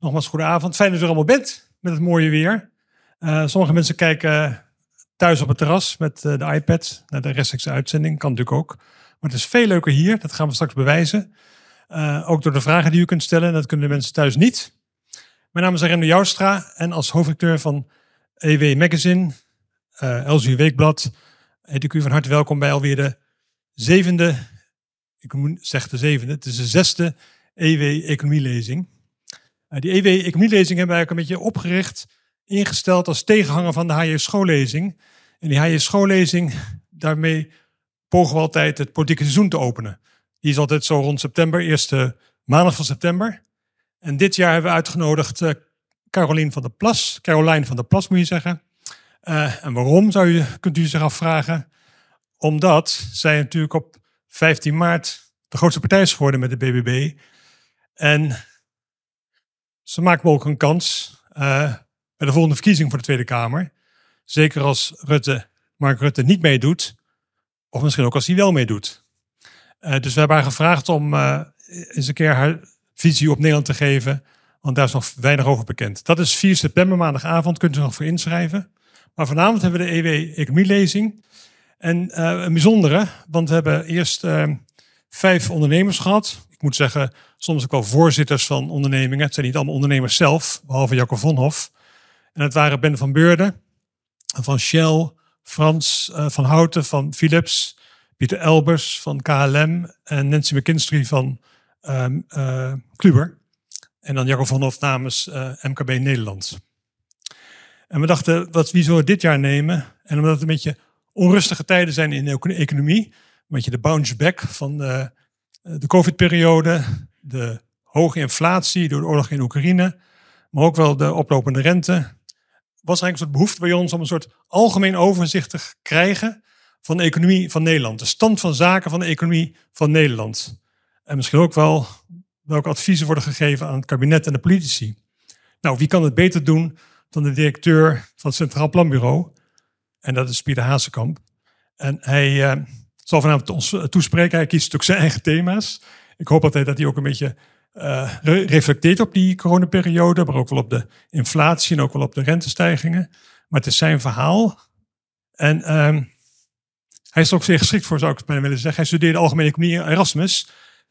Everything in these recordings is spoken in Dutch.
Nogmaals, goedenavond. Fijn dat u er allemaal bent met het mooie weer. Uh, sommige mensen kijken thuis op het terras met uh, de iPad naar de rechtstreekse uitzending. Kan natuurlijk ook. Maar het is veel leuker hier. Dat gaan we straks bewijzen. Uh, ook door de vragen die u kunt stellen. Dat kunnen de mensen thuis niet. Mijn naam is Arendo Joustra. En als hoofdredacteur van EW Magazine, uh, Weekblad, heet ik u van harte welkom bij alweer de zevende, ik zeggen de zevende, het is de zesde EW Economielezing. Uh, die EW Economielezing hebben we eigenlijk een beetje opgericht, ingesteld als tegenhanger van de HJ Schoollezing. En die HJ Schoollezing, daarmee pogen we altijd het politieke seizoen te openen. Die is altijd zo rond september, eerste maandag van september. En dit jaar hebben we uitgenodigd uh, Caroline van der Plas, Caroline van der Plas moet je zeggen. Uh, en waarom zou je, kunt u zich afvragen? Omdat zij natuurlijk op 15 maart de grootste partij is geworden met de BBB. En ze maakt ook een kans uh, bij de volgende verkiezing voor de Tweede Kamer. Zeker als Rutte, Mark Rutte niet meedoet. Of misschien ook als hij wel meedoet. Uh, dus we hebben haar gevraagd om eens een keer haar visie op Nederland te geven. Want daar is nog weinig over bekend. Dat is 4 september, maandagavond, kunt u nog voor inschrijven. Maar vanavond hebben we de EW Economielezing. En een bijzondere, want we hebben eerst vijf ondernemers gehad. Ik moet zeggen, soms ook wel voorzitters van ondernemingen. Het zijn niet allemaal ondernemers zelf, behalve Jacco Vonhof. En het waren Ben van Beurden, van Shell, Frans uh, van Houten van Philips, Pieter Elbers van KLM en Nancy McKinstry van um, Kluber. En dan Jacco Vonhof namens MKB Nederland. En we dachten, wat, wie zullen we dit jaar nemen? En omdat het een beetje onrustige tijden zijn in de economie, beetje de bounce back van de, de COVID-periode, de hoge inflatie door de oorlog in Oekraïne, maar ook wel de oplopende rente, was eigenlijk een soort behoefte bij ons om een soort algemeen overzicht te krijgen van de economie van Nederland. De stand van zaken van de economie van Nederland. En misschien ook wel welke adviezen worden gegeven aan het kabinet en de politici. Nou, wie kan het beter doen dan de directeur van het Centraal Planbureau. En dat is Pieter Hazekamp. En hij uh, zal vanavond ons toespreken. Hij kiest ook zijn eigen thema's. Ik hoop altijd dat hij ook een beetje uh, reflecteert op die coronaperiode. Maar ook wel op de inflatie en ook wel op de rentestijgingen. Maar het is zijn verhaal. En uh, hij is er ook zeer geschikt voor, zou ik bijna willen zeggen. Hij studeerde algemene economie Erasmus.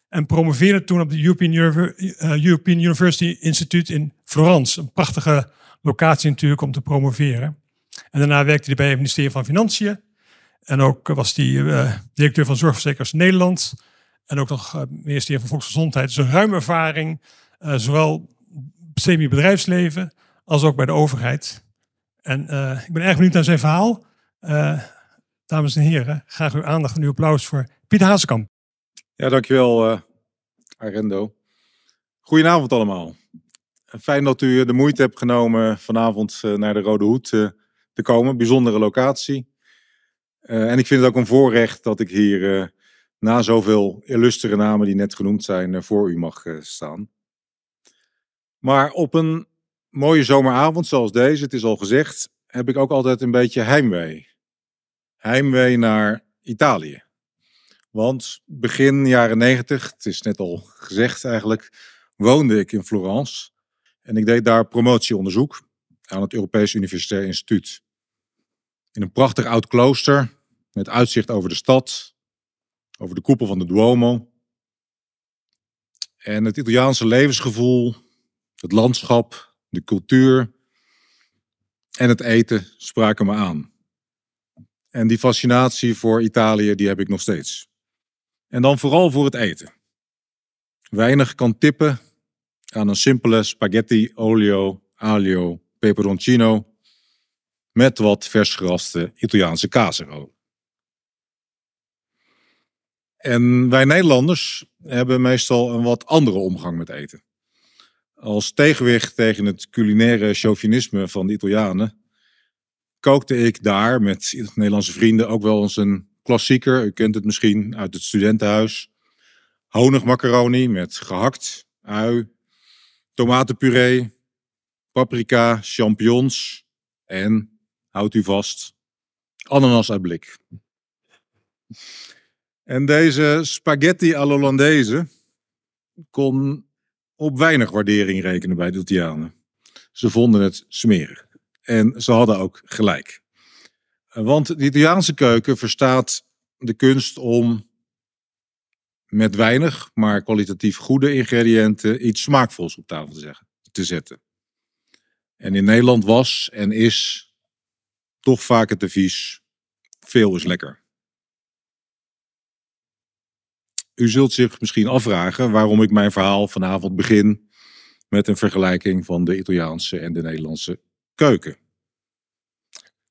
En promoveerde toen op de European, uh, European University Institute in Florence. Een prachtige locatie natuurlijk om te promoveren. En daarna werkte hij bij het ministerie van Financiën. En ook was hij uh, directeur van Zorgverzekeraars Nederland. En ook nog uh, ministerie van Volksgezondheid. Dus een ruime ervaring, uh, zowel semi-bedrijfsleven als ook bij de overheid. En ik ben erg benieuwd naar zijn verhaal. dames en heren, graag uw aandacht en uw applaus voor Piet Hazekamp. Ja, dankjewel Arendo. Goedenavond allemaal. Fijn dat u de moeite hebt genomen vanavond eh, naar de Rode Hoed eh, te komen. Bijzondere locatie. Eh, en ik vind het ook een voorrecht dat ik hier na zoveel illustere namen die net genoemd zijn voor u mag staan. Maar op een mooie zomeravond zoals deze, het is al gezegd, heb ik ook altijd een beetje heimwee. Heimwee naar Italië. Want begin jaren negentig, het is net al gezegd eigenlijk, woonde ik in Florence. En ik deed daar promotieonderzoek aan het Europees Universitair Instituut. In een prachtig oud klooster met uitzicht over de stad, over de koepel van de Duomo. En het Italiaanse levensgevoel, het landschap, de cultuur en het eten spraken me aan. En die fascinatie voor Italië, die heb ik nog steeds. En dan vooral voor het eten. Weinig kan tippen aan een simpele spaghetti olio aglio peperoncino met wat vers geraste Italiaanse kaas En wij Nederlanders hebben meestal een wat andere omgang met eten. Als tegenwicht tegen het culinaire chauvinisme van de Italianen kookte ik daar met Nederlandse vrienden ook wel eens een klassieker. U kent het misschien uit het studentenhuis. Honigmacaroni met gehakt ui, tomatenpuree, paprika, champignons en, houdt u vast, ananas uit blik. En deze spaghetti all'Hollandaise kon op weinig waardering rekenen bij de Italianen. Ze vonden het smerig. En ze hadden ook gelijk. Want de Italiaanse keuken verstaat de kunst om met weinig, maar kwalitatief goede ingrediënten iets smaakvols op tafel te zetten. En in Nederland was en is toch vaak het devies: veel is lekker. U zult zich misschien afvragen waarom ik mijn verhaal vanavond begin met een vergelijking van de Italiaanse en de Nederlandse keuken.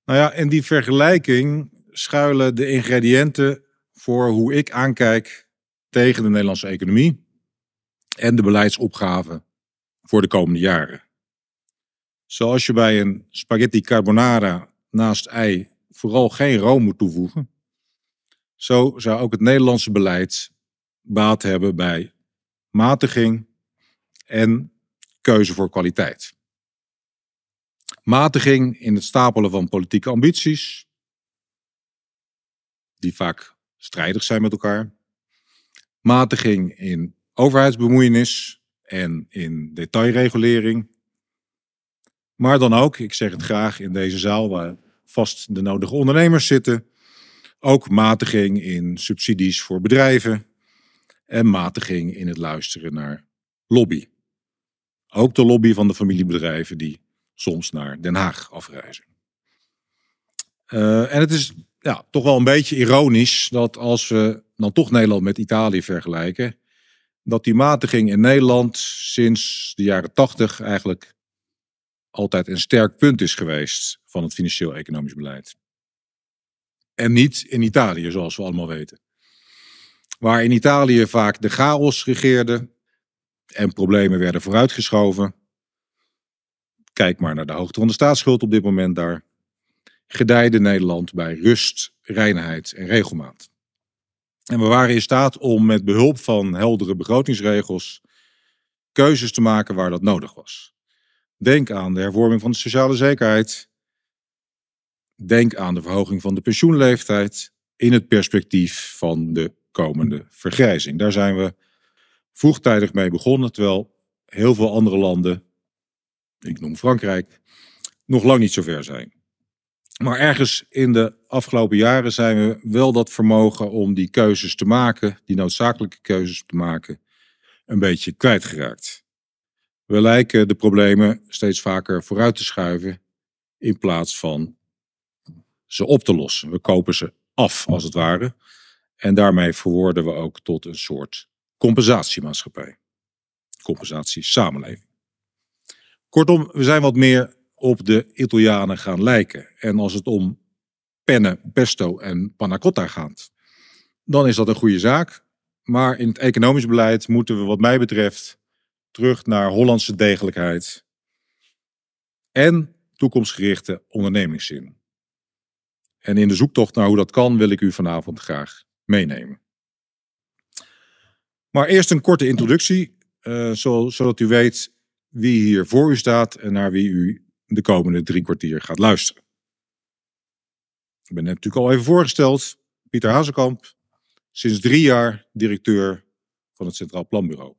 Nou ja, in die vergelijking schuilen de ingrediënten voor hoe ik aankijk tegen de Nederlandse economie en de beleidsopgaven voor de komende jaren. Zoals je bij een spaghetti carbonara naast ei vooral geen room moet toevoegen, zo zou ook het Nederlandse beleid baat hebben bij matiging en keuze voor kwaliteit. Matiging in het stapelen van politieke ambities, die vaak strijdig zijn met elkaar. Matiging in overheidsbemoeienis en in detailregulering. Maar dan ook, ik zeg het graag in deze zaal waar vast de nodige ondernemers zitten, ook matiging in subsidies voor bedrijven en matiging in het luisteren naar lobby. Ook de lobby van de familiebedrijven die soms naar Den Haag afreizen. Uh, en het is ja, toch wel een beetje ironisch dat als we dan toch Nederland met Italië vergelijken, dat die matiging in Nederland sinds de jaren tachtig eigenlijk altijd een sterk punt is geweest van het financieel-economisch beleid. En niet in Italië, zoals we allemaal weten. Waar in Italië vaak de chaos regeerde en problemen werden vooruitgeschoven. Kijk maar naar de hoogte van de staatsschuld op dit moment daar. Gedijde Nederland bij rust, reinheid en regelmaat. En we waren in staat om met behulp van heldere begrotingsregels keuzes te maken waar dat nodig was. Denk aan de hervorming van de sociale zekerheid. Denk aan de verhoging van de pensioenleeftijd in het perspectief van de komende vergrijzing. Daar zijn we vroegtijdig mee begonnen, terwijl heel veel andere landen, ik noem Frankrijk, nog lang niet zo ver zijn. Maar ergens in de afgelopen jaren zijn we wel dat vermogen om die keuzes te maken, die noodzakelijke keuzes te maken, een beetje kwijtgeraakt. We lijken de problemen steeds vaker vooruit te schuiven in plaats van ze op te lossen. We kopen ze af, als het ware. En daarmee verwoorden we ook tot een soort compensatiemaatschappij. Compensatiesamenleving. Kortom, we zijn wat meer op de Italianen gaan lijken. En als het om pennen, pesto en panna cotta gaat, dan is dat een goede zaak. Maar in het economisch beleid moeten we wat mij betreft terug naar Hollandse degelijkheid en toekomstgerichte ondernemingszin. En in de zoektocht naar hoe dat kan wil ik u vanavond graag meenemen. Maar eerst een korte introductie, uh, zodat u weet wie hier voor u staat en naar wie u de komende drie kwartier gaat luisteren. Ik ben net natuurlijk al even voorgesteld, Pieter Hazekamp, sinds drie jaar directeur van het Centraal Planbureau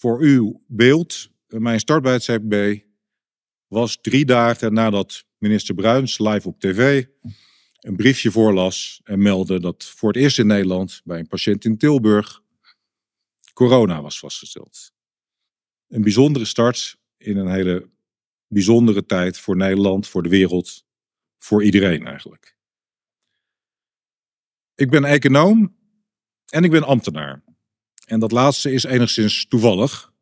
voor uw beeld, mijn start bij het CPB was drie dagen nadat minister Bruins live op tv een briefje voorlas en meldde dat voor het eerst in Nederland bij een patiënt in Tilburg corona was vastgesteld. Een bijzondere start in een hele bijzondere tijd voor Nederland, voor de wereld, voor iedereen eigenlijk. Ik ben econoom en ik ben ambtenaar. En dat laatste is enigszins toevallig.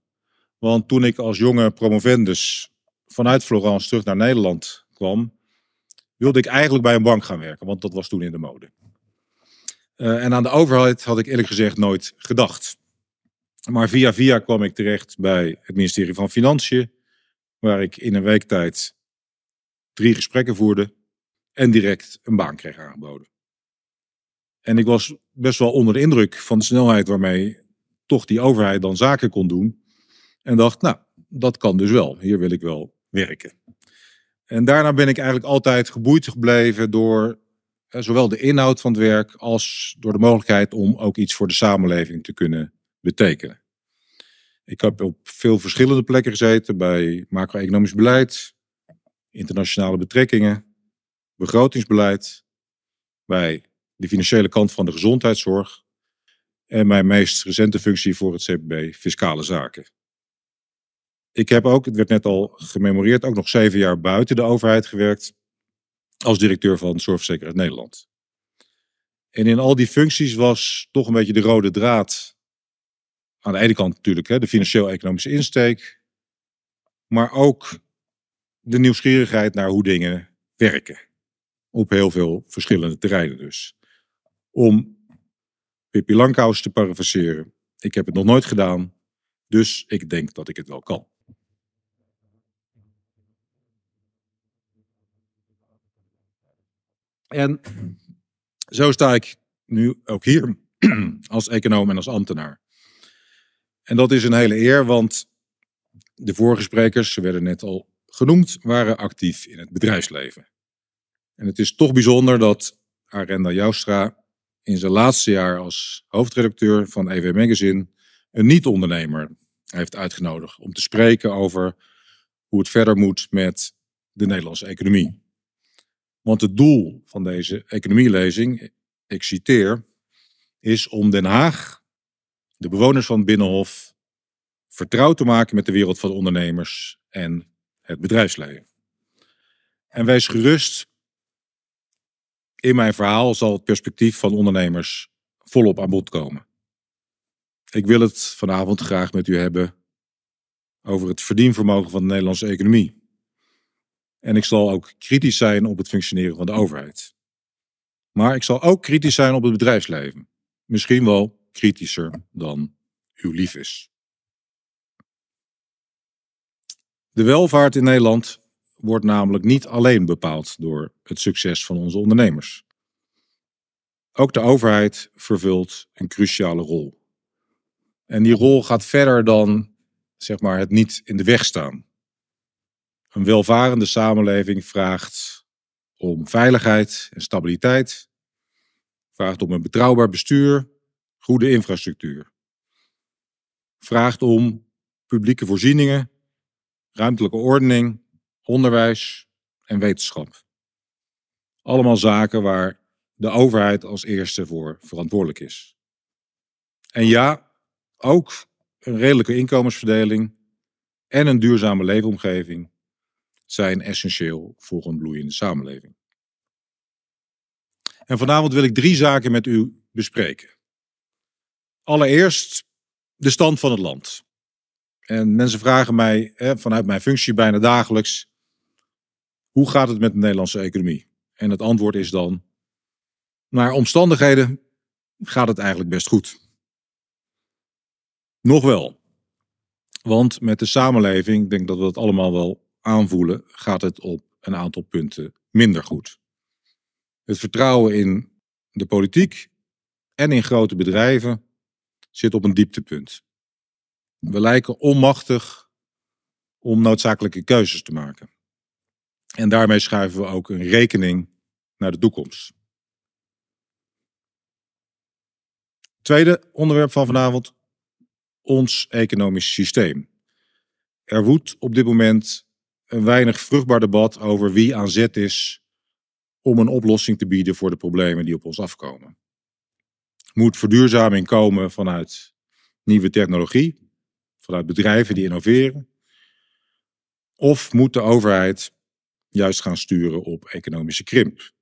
Want toen ik als jonge promovendus vanuit Florence terug naar Nederland kwam, wilde ik eigenlijk bij een bank gaan werken, want dat was toen in de mode. Uh, en aan de overheid had ik eerlijk gezegd nooit gedacht. Maar via via kwam ik terecht bij het ministerie van Financiën, waar ik in een week tijd drie gesprekken voerde en direct een baan kreeg aangeboden. En ik was best wel onder de indruk van de snelheid waarmee toch die overheid dan zaken kon doen. En dacht, nou, dat kan dus wel. Hier wil ik wel werken. En daarna ben ik eigenlijk altijd geboeid gebleven door eh, zowel de inhoud van het werk als door de mogelijkheid om ook iets voor de samenleving te kunnen betekenen. Ik heb op veel verschillende plekken gezeten bij macro-economisch beleid, internationale betrekkingen, begrotingsbeleid, bij de financiële kant van de gezondheidszorg en mijn meest recente functie voor het CPB, fiscale zaken. Ik heb ook, het werd net al gememoreerd, ook nog zeven jaar buiten de overheid gewerkt als directeur van Zorgverzekeraars Nederland. En in al die functies was toch een beetje de rode draad. Aan de ene kant natuurlijk hè, de financieel-economische insteek, maar ook de nieuwsgierigheid naar hoe dingen werken. Op heel veel verschillende terreinen dus. Om Pippi Langkous te parafraseren. Ik heb het nog nooit gedaan, dus ik denk dat ik het wel kan. En zo sta ik nu ook hier als econoom en als ambtenaar. En dat is een hele eer, want de vorige sprekers, ze werden net al genoemd, waren actief in het bedrijfsleven. En het is toch bijzonder dat Arenda Joustra in zijn laatste jaar als hoofdredacteur van EW Magazine een niet-ondernemer heeft uitgenodigd om te spreken over hoe het verder moet met de Nederlandse economie. Want het doel van deze economielezing, ik citeer, is om Den Haag, de bewoners van Binnenhof, vertrouwd te maken met de wereld van de ondernemers en het bedrijfsleven. En wees gerust, in mijn verhaal zal het perspectief van ondernemers volop aan bod komen. Ik wil het vanavond graag met u hebben over het verdienvermogen van de Nederlandse economie. En ik zal ook kritisch zijn op het functioneren van de overheid. Maar ik zal ook kritisch zijn op het bedrijfsleven. Misschien wel kritischer dan uw lief is. De welvaart in Nederland wordt namelijk niet alleen bepaald door het succes van onze ondernemers. Ook de overheid vervult een cruciale rol. En die rol gaat verder dan zeg maar, het niet in de weg staan. Een welvarende samenleving vraagt om veiligheid en stabiliteit, vraagt om een betrouwbaar bestuur, goede infrastructuur, vraagt om publieke voorzieningen, ruimtelijke ordening, onderwijs en wetenschap. Allemaal zaken waar de overheid als eerste voor verantwoordelijk is. En ja, ook een redelijke inkomensverdeling en een duurzame leefomgeving zijn essentieel voor een bloeiende samenleving. En vanavond wil ik drie zaken met u bespreken. Allereerst de stand van het land. En mensen vragen mij hè, vanuit mijn functie bijna dagelijks: hoe gaat het met de Nederlandse economie? En het antwoord is dan: naar omstandigheden gaat het eigenlijk best goed. Nog wel. Want met de samenleving, ik denk dat we dat allemaal wel aanvoelen, gaat het op een aantal punten minder goed. Het vertrouwen in de politiek en in grote bedrijven zit op een dieptepunt. We lijken onmachtig om noodzakelijke keuzes te maken. En daarmee schuiven we ook een rekening naar de toekomst. Tweede onderwerp van vanavond: ons economisch systeem. Er woedt op dit moment een weinig vruchtbaar debat over wie aan zet is om een oplossing te bieden voor de problemen die op ons afkomen. Moet verduurzaming komen vanuit nieuwe technologie, vanuit bedrijven die innoveren? Of moet de overheid juist gaan sturen op economische krimp?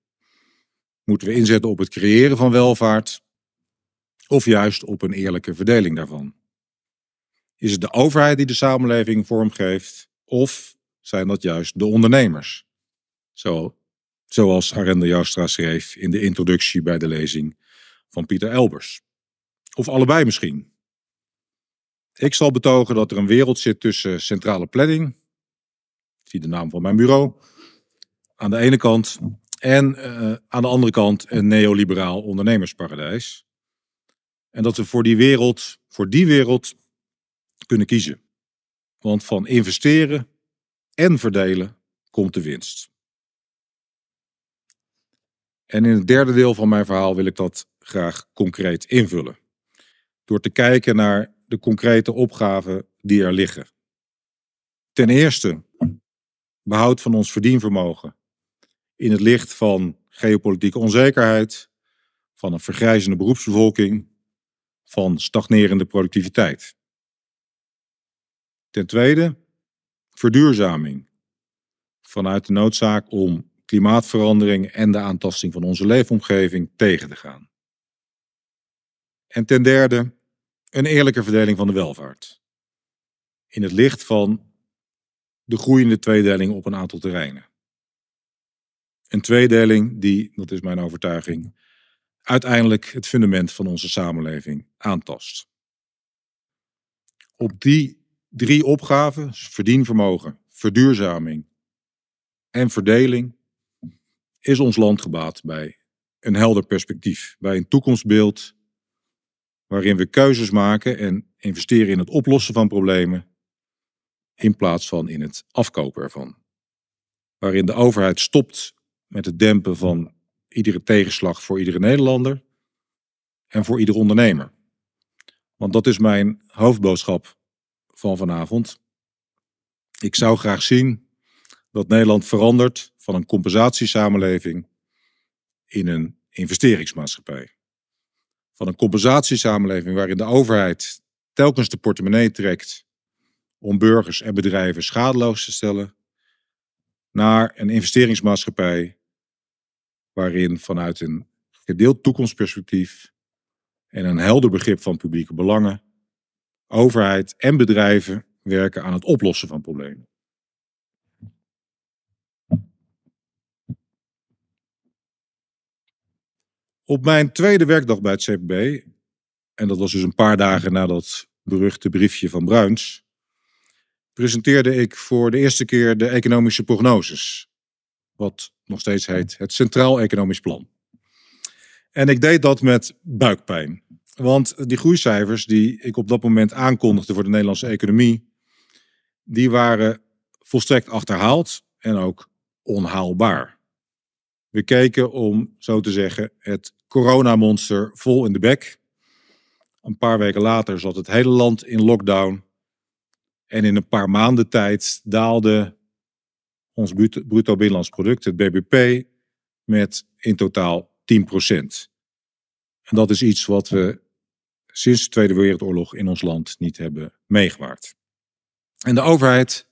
Moeten we inzetten op het creëren van welvaart of juist op een eerlijke verdeling daarvan? Is het de overheid die de samenleving vormgeeft of zijn dat juist de ondernemers. Zo, zoals Arende Joustra schreef in de introductie bij de lezing van Pieter Elbers. Of allebei misschien. Ik zal betogen dat er een wereld zit tussen centrale planning, zie de naam van mijn bureau, aan de ene kant, en uh, aan de andere kant een neoliberaal ondernemersparadijs. En dat we voor die wereld, voor die wereld kunnen kiezen. Want van investeren en verdelen komt de winst. En in het derde deel van mijn verhaal wil ik dat graag concreet invullen. Door te kijken naar de concrete opgaven die er liggen. Ten eerste behoud van ons verdienvermogen in het licht van geopolitieke onzekerheid, van een vergrijzende beroepsbevolking, van stagnerende productiviteit. Ten tweede, verduurzaming. Vanuit de noodzaak om klimaatverandering en de aantasting van onze leefomgeving tegen te gaan. En ten derde, een eerlijke verdeling van de welvaart. In het licht van de groeiende tweedeling op een aantal terreinen. Een tweedeling die, dat is mijn overtuiging, uiteindelijk het fundament van onze samenleving aantast. Op die drie opgaven, verdienvermogen, verduurzaming en verdeling, is ons land gebaat bij een helder perspectief, bij een toekomstbeeld waarin we keuzes maken en investeren in het oplossen van problemen in plaats van in het afkopen ervan. Waarin de overheid stopt met het dempen van iedere tegenslag voor iedere Nederlander en voor ieder ondernemer. Want dat is mijn hoofdboodschap van vanavond. Ik zou graag zien dat Nederland verandert van een compensatiesamenleving in een investeringsmaatschappij. Van een compensatiesamenleving waarin de overheid telkens de portemonnee trekt om burgers en bedrijven schadeloos te stellen, naar een investeringsmaatschappij waarin vanuit een gedeeld toekomstperspectief en een helder begrip van publieke belangen overheid en bedrijven werken aan het oplossen van problemen. Op mijn tweede werkdag bij het CPB, en dat was dus een paar dagen na dat beruchte briefje van Bruins, presenteerde ik voor de eerste keer de economische prognoses. Wat nog steeds heet het Centraal Economisch Plan. En ik deed dat met buikpijn. Want die groeicijfers die ik op dat moment aankondigde voor de Nederlandse economie, die waren volstrekt achterhaald en ook onhaalbaar. We keken, om zo te zeggen, het coronamonster vol in de bek. Een paar weken later zat het hele land in lockdown. En in een paar maanden tijd daalde ons bruto binnenlands product, het BBP, met in totaal 10%. En dat is iets wat we sinds de Tweede Wereldoorlog in ons land niet hebben meegemaakt. En de overheid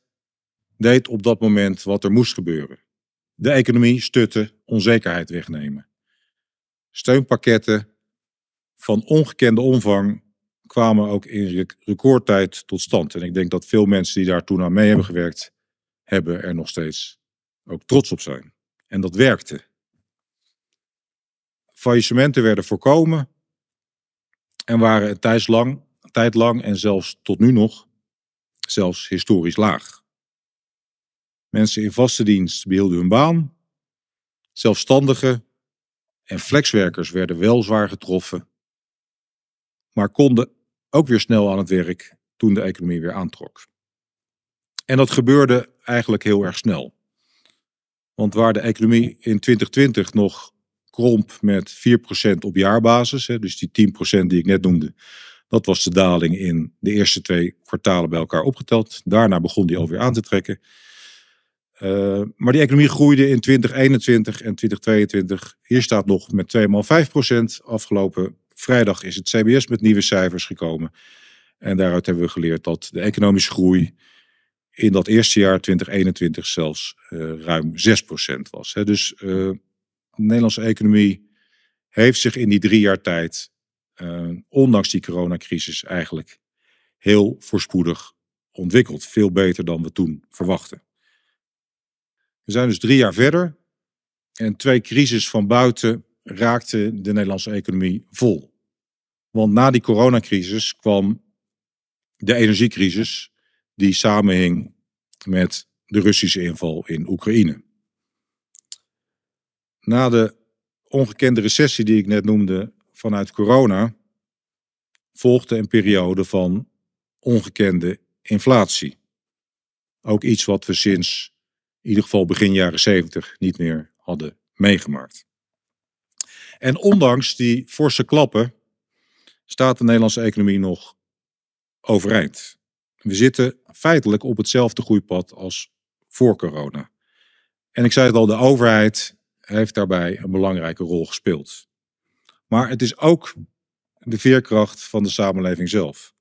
deed op dat moment wat er moest gebeuren. De economie stutten, onzekerheid wegnemen. Steunpakketten van ongekende omvang kwamen ook in recordtijd tot stand. En ik denk dat veel mensen die daar toen aan mee hebben gewerkt, hebben er nog steeds ook trots op zijn. En dat werkte. Faillissementen werden voorkomen en waren een tijd lang, een tijd lang en zelfs tot nu nog zelfs historisch laag. Mensen in vaste dienst behielden hun baan. Zelfstandigen en flexwerkers werden wel zwaar getroffen, maar konden ook weer snel aan het werk toen de economie weer aantrok. En dat gebeurde eigenlijk heel erg snel. Want waar de economie in 2020 nog kromp met 4% op jaarbasis, dus die 10% die ik net noemde, dat was de daling in de eerste twee kwartalen bij elkaar opgeteld. Daarna begon die alweer aan te trekken. Uh, maar die economie groeide in 2021 en 2022. Hier staat nog met 2,5% Afgelopen vrijdag is het CBS met nieuwe cijfers gekomen. En daaruit hebben we geleerd dat de economische groei in dat eerste jaar 2021 zelfs uh, ruim 6% was. Dus uh, de Nederlandse economie heeft zich in die drie jaar tijd, ondanks die coronacrisis, eigenlijk heel voorspoedig ontwikkeld. Veel beter dan we toen verwachten. We zijn dus drie jaar verder en twee crises van buiten raakten de Nederlandse economie vol. Want na die coronacrisis kwam de energiecrisis die samenhing met de Russische inval in Oekraïne. Na de ongekende recessie die ik net noemde vanuit corona, volgde een periode van ongekende inflatie. Ook iets wat we sinds in ieder geval begin jaren 70 niet meer hadden meegemaakt. En ondanks die forse klappen staat de Nederlandse economie nog overeind. we zitten feitelijk op hetzelfde groeipad als voor corona. En ik zei het al, de overheid heeft daarbij een belangrijke rol gespeeld. Maar het is ook de veerkracht van de samenleving zelf.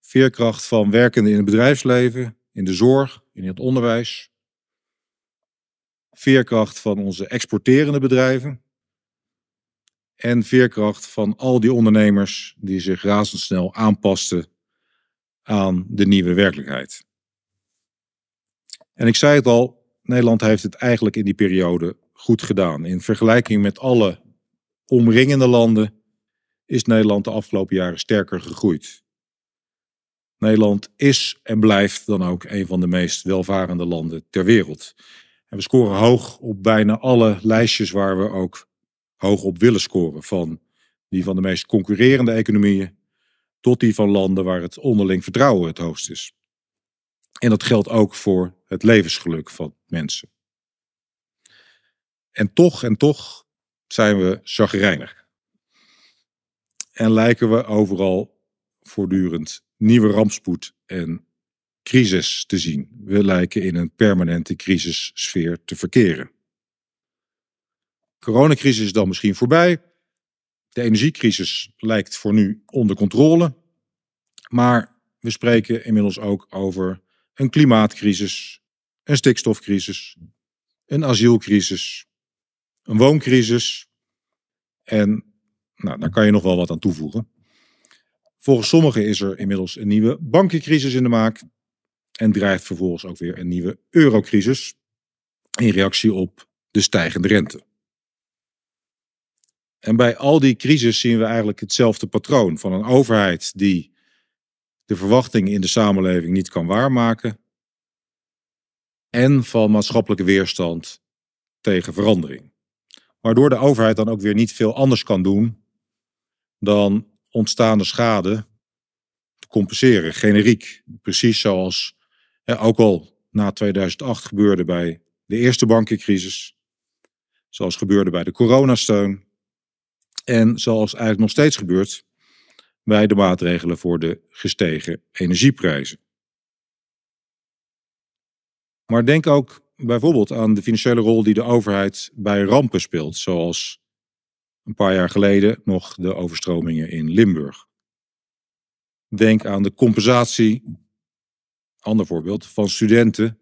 Veerkracht van werkenden in het bedrijfsleven, in de zorg, in het onderwijs. Veerkracht van onze exporterende bedrijven. En veerkracht van al die ondernemers die zich razendsnel aanpasten aan de nieuwe werkelijkheid. En ik zei het al, Nederland heeft het eigenlijk in die periode goed gedaan. In vergelijking met alle omringende landen is Nederland de afgelopen jaren sterker gegroeid. Nederland is en blijft dan ook een van de meest welvarende landen ter wereld. En we scoren hoog op bijna alle lijstjes waar we ook hoog op willen scoren. Van die van de meest concurrerende economieën tot die van landen waar het onderling vertrouwen het hoogst is. En dat geldt ook voor het levensgeluk van mensen. En toch en toch zijn we chagrijnig. En lijken we overal voortdurend nieuwe rampspoed en crisis te zien. We lijken in een permanente crisissfeer te verkeren. Coronacrisis is dan misschien voorbij. De energiecrisis lijkt voor nu onder controle. Maar we spreken inmiddels ook over een klimaatcrisis, een stikstofcrisis, een asielcrisis, een wooncrisis. En nou, daar kan je nog wel wat aan toevoegen. Volgens sommigen is er inmiddels een nieuwe bankencrisis in de maak. En drijft vervolgens ook weer een nieuwe eurocrisis. In reactie op de stijgende rente. En bij al die crisis zien we eigenlijk hetzelfde patroon van een overheid die de verwachtingen in de samenleving niet kan waarmaken. En van maatschappelijke weerstand tegen verandering. Waardoor de overheid dan ook weer niet veel anders kan doen dan ontstaande schade te compenseren, generiek. Precies zoals ook al na 2008 gebeurde bij de eerste bankencrisis, zoals gebeurde bij de coronasteun en zoals eigenlijk nog steeds gebeurt bij de maatregelen voor de gestegen energieprijzen. Maar denk ook bijvoorbeeld aan de financiële rol die de overheid bij rampen speelt, zoals een paar jaar geleden nog de overstromingen in Limburg. Denk aan de compensatie, ander voorbeeld, van studenten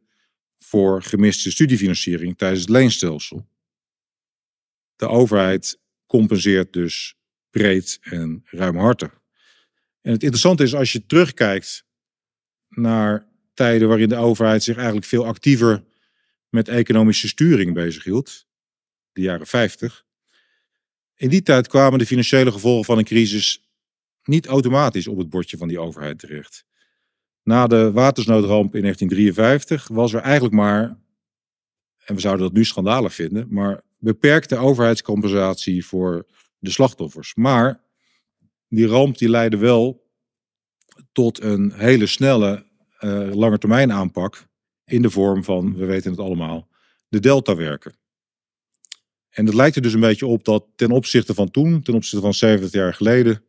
voor gemiste studiefinanciering tijdens het leenstelsel. De overheid compenseert dus breed en ruimhartig. En het interessante is als je terugkijkt naar tijden waarin de overheid zich eigenlijk veel actiever met economische sturing bezighield, de jaren 50. In die tijd kwamen de financiële gevolgen van een crisis niet automatisch op het bordje van die overheid terecht. Na de watersnoodramp in 1953 was er eigenlijk maar, en we zouden dat nu schandalig vinden, maar beperkte overheidscompensatie voor de slachtoffers. Maar die ramp die leidde wel tot een hele snelle uh, lange termijn aanpak in de vorm van, we weten het allemaal, de deltawerken. En het lijkt er dus een beetje op dat ten opzichte van toen, ten opzichte van 70 jaar geleden,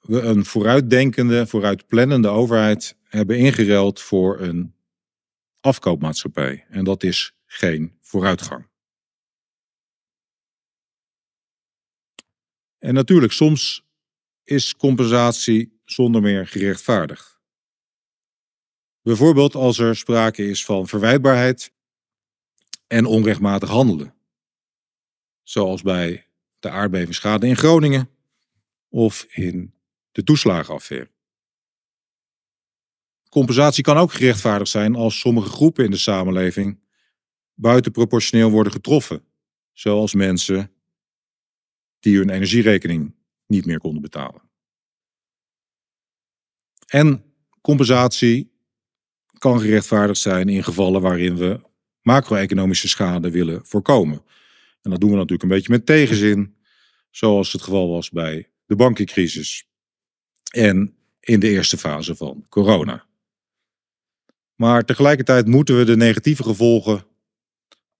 we een vooruitdenkende, vooruitplannende overheid hebben ingeruild voor een afkoopmaatschappij. En dat is geen vooruitgang. En natuurlijk, soms is compensatie zonder meer gerechtvaardigd. Bijvoorbeeld als er sprake is van verwijtbaarheid en onrechtmatig handelen. Zoals bij de aardbevingsschade in Groningen of in de toeslagenaffaire. Compensatie kan ook gerechtvaardigd zijn als sommige groepen in de samenleving buitenproportioneel worden getroffen, zoals mensen die hun energierekening niet meer konden betalen. En compensatie kan gerechtvaardigd zijn in gevallen waarin we macro-economische schade willen voorkomen. En dat doen we natuurlijk een beetje met tegenzin, zoals het geval was bij de bankencrisis en in de eerste fase van corona. Maar tegelijkertijd moeten we de negatieve gevolgen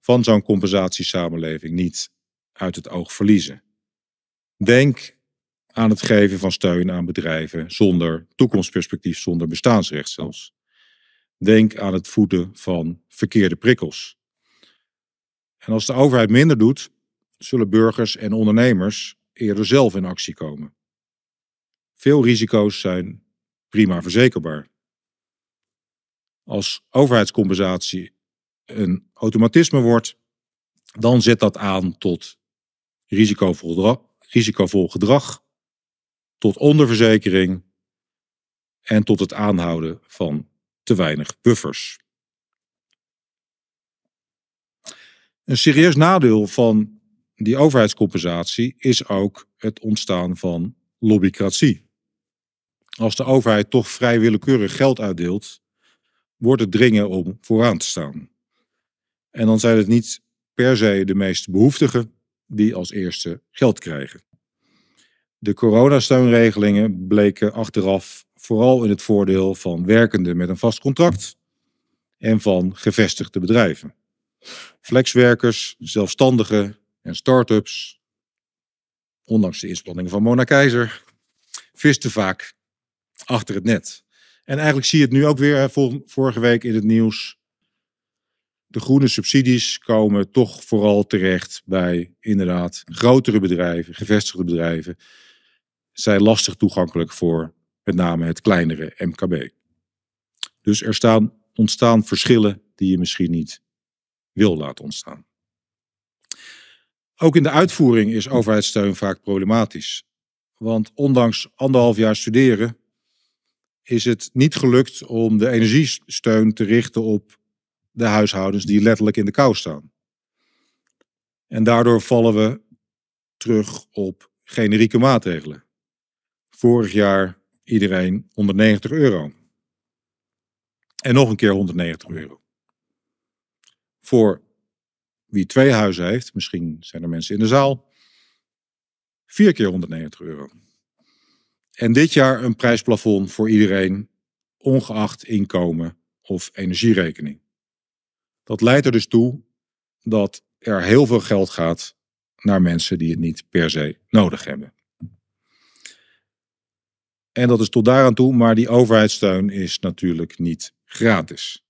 van zo'n compensatiesamenleving niet uit het oog verliezen. Denk aan het geven van steun aan bedrijven zonder toekomstperspectief, zonder bestaansrecht zelfs. Denk aan het voeden van verkeerde prikkels. En als de overheid minder doet, zullen burgers en ondernemers eerder zelf in actie komen. Veel risico's zijn prima verzekerbaar. Als overheidscompensatie een automatisme wordt, dan zet dat aan tot risicovol gedrag, risicovol gedrag tot onderverzekering en tot het aanhouden van te weinig buffers. Een serieus nadeel van die overheidscompensatie is ook het ontstaan van lobbycratie. Als de overheid toch vrij willekeurig geld uitdeelt, wordt het dringen om vooraan te staan. En dan zijn het niet per se de meest behoeftigen die als eerste geld krijgen. De coronasteunregelingen bleken achteraf vooral in het voordeel van werkenden met een vast contract en van gevestigde bedrijven. Flexwerkers, zelfstandigen en start-ups, ondanks de inspanningen van Mona Keizer, visten vaak achter het net. En eigenlijk zie je het nu ook weer, vorige week in het nieuws. De groene subsidies komen toch vooral terecht bij inderdaad grotere bedrijven, gevestigde bedrijven. Zijn lastig toegankelijk voor met name het kleinere MKB. Dus er staan, ontstaan verschillen die je misschien niet wil laten ontstaan. Ook in de uitvoering is overheidssteun vaak problematisch. Want ondanks anderhalf jaar studeren is het niet gelukt om de energiesteun te richten op de huishoudens die letterlijk in de kou staan. En daardoor vallen we terug op generieke maatregelen. Vorig jaar iedereen 190 euro. En nog een keer 190 euro. Voor wie twee huizen heeft, misschien zijn er mensen in de zaal, vier keer 190 euro. En dit jaar een prijsplafond voor iedereen, ongeacht inkomen of energierekening. Dat leidt er dus toe dat er heel veel geld gaat naar mensen die het niet per se nodig hebben. En dat is tot daaraan toe, maar die overheidssteun is natuurlijk niet gratis.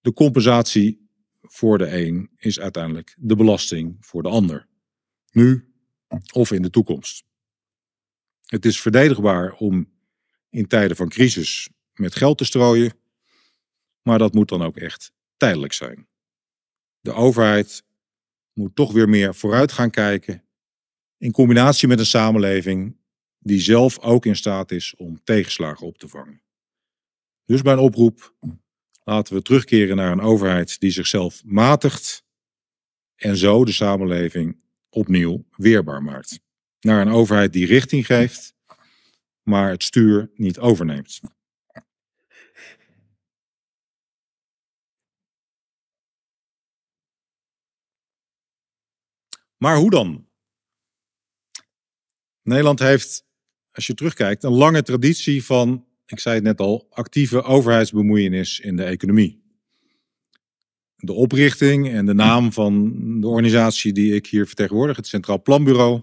De compensatie voor de een is uiteindelijk de belasting voor de ander. Nu of in de toekomst. Het is verdedigbaar om in tijden van crisis met geld te strooien, maar dat moet dan ook echt tijdelijk zijn. De overheid moet toch weer meer vooruit gaan kijken, in combinatie met een samenleving die zelf ook in staat is om tegenslagen op te vangen. Dus mijn oproep, laten we terugkeren naar een overheid die zichzelf matigt en zo de samenleving opnieuw weerbaar maakt. Naar een overheid die richting geeft, maar het stuur niet overneemt. Maar hoe dan? Nederland heeft als je terugkijkt, een lange traditie van, ik zei het net al, actieve overheidsbemoeienis in de economie. De oprichting en de naam van de organisatie die ik hier vertegenwoordig, het Centraal Planbureau,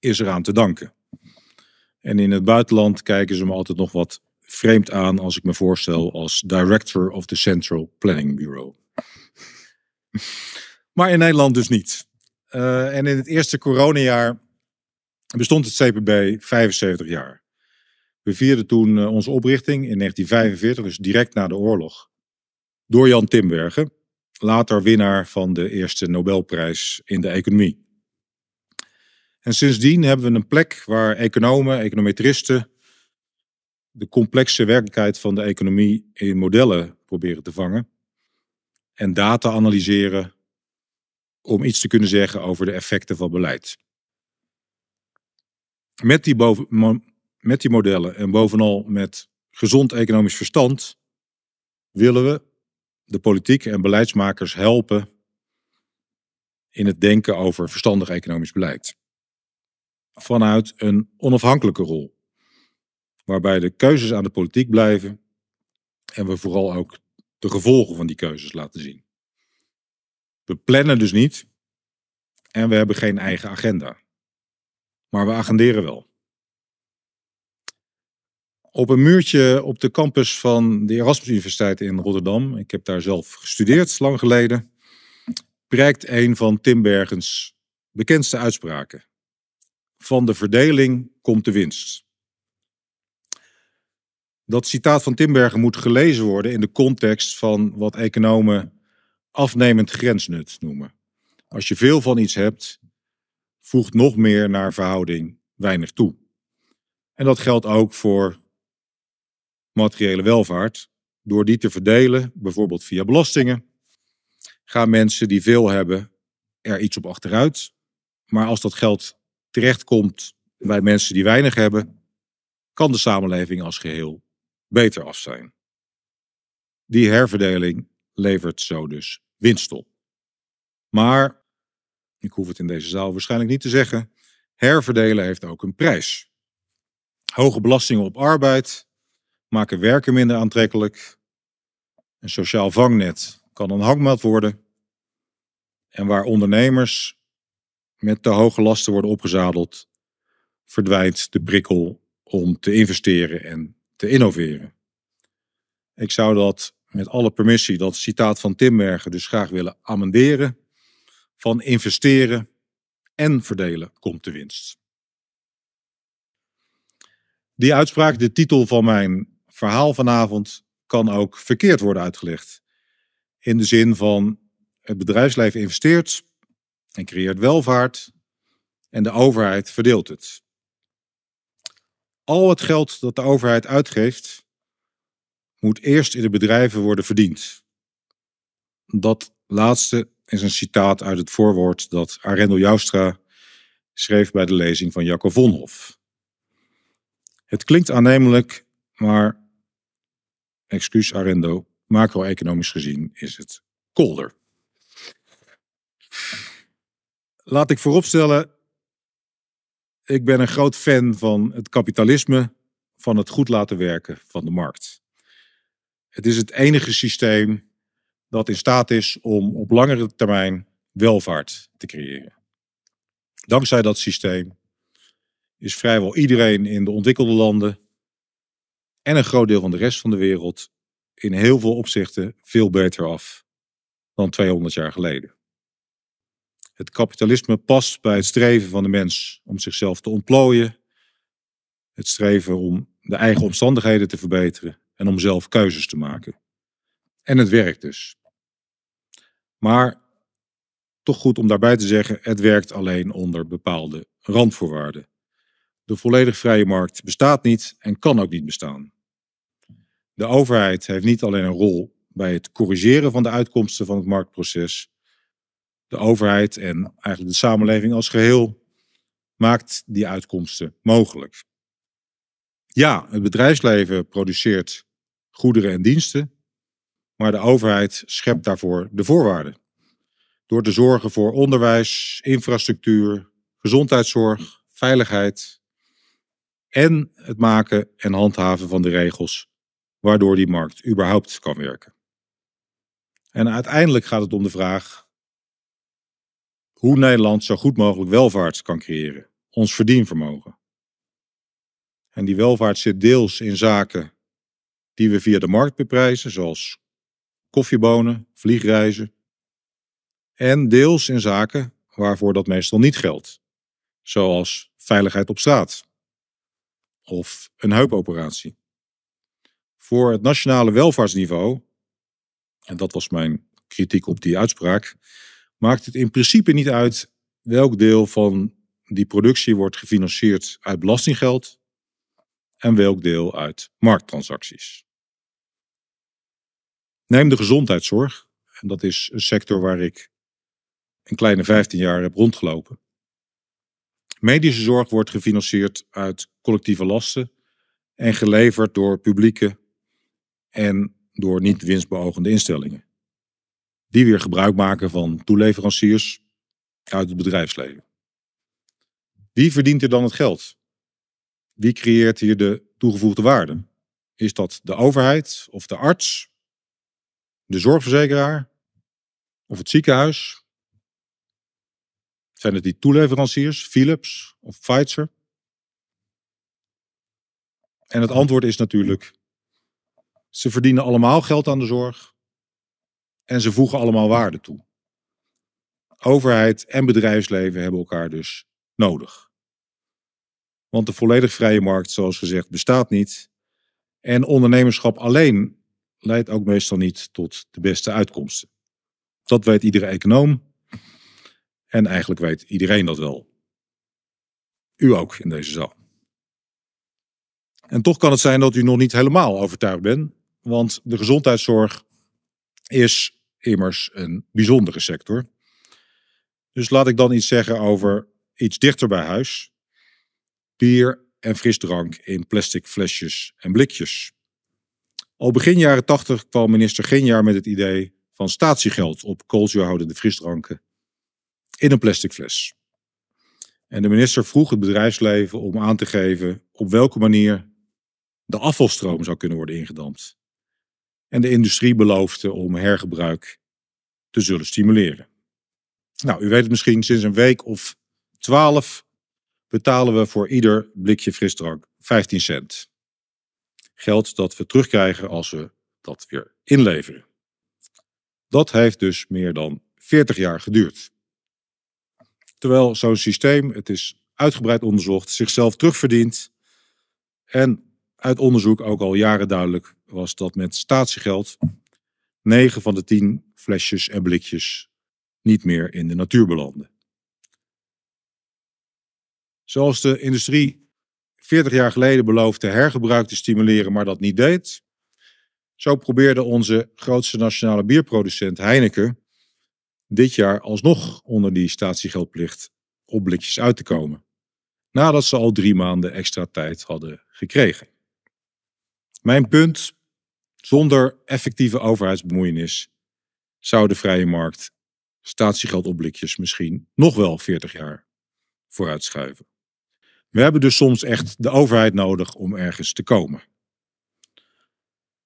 is eraan te danken. En in het buitenland kijken ze me altijd nog wat vreemd aan als ik me voorstel als Director of the Central Planning Bureau. maar in Nederland dus niet. Uh, en in het eerste coronajaar bestond het CPB 75 jaar. We vierden toen eh, onze oprichting in 1945, dus direct na de oorlog, door Jan Timbergen, later winnaar van de eerste Nobelprijs in de economie. En sindsdien hebben we een plek waar economen, econometristen de complexe werkelijkheid van de economie in modellen proberen te vangen en data analyseren om iets te kunnen zeggen over de effecten van beleid. Met die, boven, met die modellen en bovenal met gezond economisch verstand willen we de politiek en beleidsmakers helpen in het denken over verstandig economisch beleid. Vanuit een onafhankelijke rol, waarbij de keuzes aan de politiek blijven en we vooral ook de gevolgen van die keuzes laten zien. We plannen dus niet en we hebben geen eigen agenda. maar we agenderen wel. Op een muurtje op de campus van de Erasmus Universiteit in Rotterdam, ik heb daar zelf gestudeerd lang geleden, prijkt een van Tim Bergens bekendste uitspraken. Van de verdeling komt de winst. Dat citaat van Timbergen moet gelezen worden in de context van wat economen afnemend grensnut noemen. Als je veel van iets hebt, voegt nog meer naar verhouding weinig toe. En dat geldt ook voor materiële welvaart. Door die te verdelen, bijvoorbeeld via belastingen, gaan mensen die veel hebben er iets op achteruit. Maar als dat geld terechtkomt bij mensen die weinig hebben, kan de samenleving als geheel beter af zijn. Die herverdeling levert zo dus winst op. Maar, ik hoef het in deze zaal waarschijnlijk niet te zeggen, herverdelen heeft ook een prijs. Hoge belastingen op arbeid maken werken minder aantrekkelijk. Een sociaal vangnet kan een hangmat worden. En waar ondernemers met te hoge lasten worden opgezadeld, verdwijnt de prikkel om te investeren en te innoveren. Ik zou dat met alle permissie, dat citaat van Timbergen, dus graag willen amenderen. Van investeren en verdelen komt de winst. Die uitspraak, de titel van mijn verhaal vanavond, kan ook verkeerd worden uitgelegd. In de zin van het bedrijfsleven investeert en creëert welvaart en de overheid verdeelt het. Al het geld dat de overheid uitgeeft, moet eerst in de bedrijven worden verdiend. Dat laatste is een citaat uit het voorwoord dat Arendo Joustra schreef bij de lezing van Jacob Vonhof. Het klinkt aannemelijk, maar, excuus Arendo, macro-economisch gezien is het kolder. Laat ik vooropstellen ik ben een groot fan van het kapitalisme, van het goed laten werken van de markt. Het is het enige systeem dat in staat is om op langere termijn welvaart te creëren. Dankzij dat systeem is vrijwel iedereen in de ontwikkelde landen en een groot deel van de rest van de wereld in heel veel opzichten veel beter af dan 200 jaar geleden. Het kapitalisme past bij het streven van de mens om zichzelf te ontplooien. Het streven om de eigen omstandigheden te verbeteren en om zelf keuzes te maken. En het werkt dus. Maar toch goed om daarbij te zeggen, het werkt alleen onder bepaalde randvoorwaarden. De volledig vrije markt bestaat niet en kan ook niet bestaan. De overheid heeft niet alleen een rol bij het corrigeren van de uitkomsten van het marktproces, de overheid en eigenlijk de samenleving als geheel maakt die uitkomsten mogelijk. Ja, het bedrijfsleven produceert goederen en diensten, maar de overheid schept daarvoor de voorwaarden. Door te zorgen voor onderwijs, infrastructuur, gezondheidszorg, veiligheid en het maken en handhaven van de regels waardoor die markt überhaupt kan werken. En uiteindelijk gaat het om de vraag hoe Nederland zo goed mogelijk welvaart kan creëren, ons verdienvermogen. En die welvaart zit deels in zaken die we via de markt beprijzen, zoals koffiebonen, vliegreizen, en deels in zaken waarvoor dat meestal niet geldt, zoals veiligheid op straat of een heupoperatie. Voor het nationale welvaartsniveau, en dat was mijn kritiek op die uitspraak, maakt het in principe niet uit welk deel van die productie wordt gefinancierd uit belastinggeld en welk deel uit markttransacties. Neem de gezondheidszorg. En dat is een sector waar ik een kleine 15 jaar heb rondgelopen. Medische zorg wordt gefinancierd uit collectieve lasten en geleverd door publieke en door niet winstbeogende instellingen die weer gebruik maken van toeleveranciers uit het bedrijfsleven. Wie verdient er dan het geld? Wie creëert hier de toegevoegde waarde? Is dat de overheid of de arts, de zorgverzekeraar of het ziekenhuis? Zijn het die toeleveranciers, Philips of Pfizer? En het antwoord is natuurlijk, ze verdienen allemaal geld aan de zorg en ze voegen allemaal waarde toe. Overheid en bedrijfsleven hebben elkaar dus nodig. Want de volledig vrije markt, zoals gezegd, bestaat niet. En ondernemerschap alleen leidt ook meestal niet tot de beste uitkomsten. Dat weet iedere econoom. En eigenlijk weet iedereen dat wel. U ook in deze zaal. En toch kan het zijn dat u nog niet helemaal overtuigd bent, want de gezondheidszorg is immers een bijzondere sector. Dus laat ik dan iets zeggen over iets dichter bij huis. Bier en frisdrank in plastic flesjes en blikjes. Al begin jaren 80 kwam minister Genjaar met het idee van statiegeld op koolzuurhoudende frisdranken in een plastic fles. En de minister vroeg het bedrijfsleven om aan te geven op welke manier de afvalstroom zou kunnen worden ingedampt. En de industrie beloofde om hergebruik te zullen stimuleren. Nou, u weet het misschien, sinds een week of twaalf betalen we voor ieder blikje frisdrank 15 cent. Geld dat we terugkrijgen als we dat weer inleveren. Dat heeft dus meer dan 40 jaar geduurd. Terwijl zo'n systeem, het is uitgebreid onderzocht, zichzelf terugverdient en uit onderzoek ook al jaren duidelijk was dat met statiegeld 9 van de 10 flesjes en blikjes niet meer in de natuur belanden. Zoals de industrie 40 jaar geleden beloofde hergebruik te stimuleren, maar dat niet deed, zo probeerde onze grootste nationale bierproducent Heineken dit jaar alsnog onder die statiegeldplicht op blikjes uit te komen. Nadat ze al drie maanden extra tijd hadden gekregen. Mijn punt, zonder effectieve overheidsbemoeienis zou de vrije markt statiegeld op blikjes misschien nog wel 40 jaar vooruitschuiven. We hebben dus soms echt de overheid nodig om ergens te komen.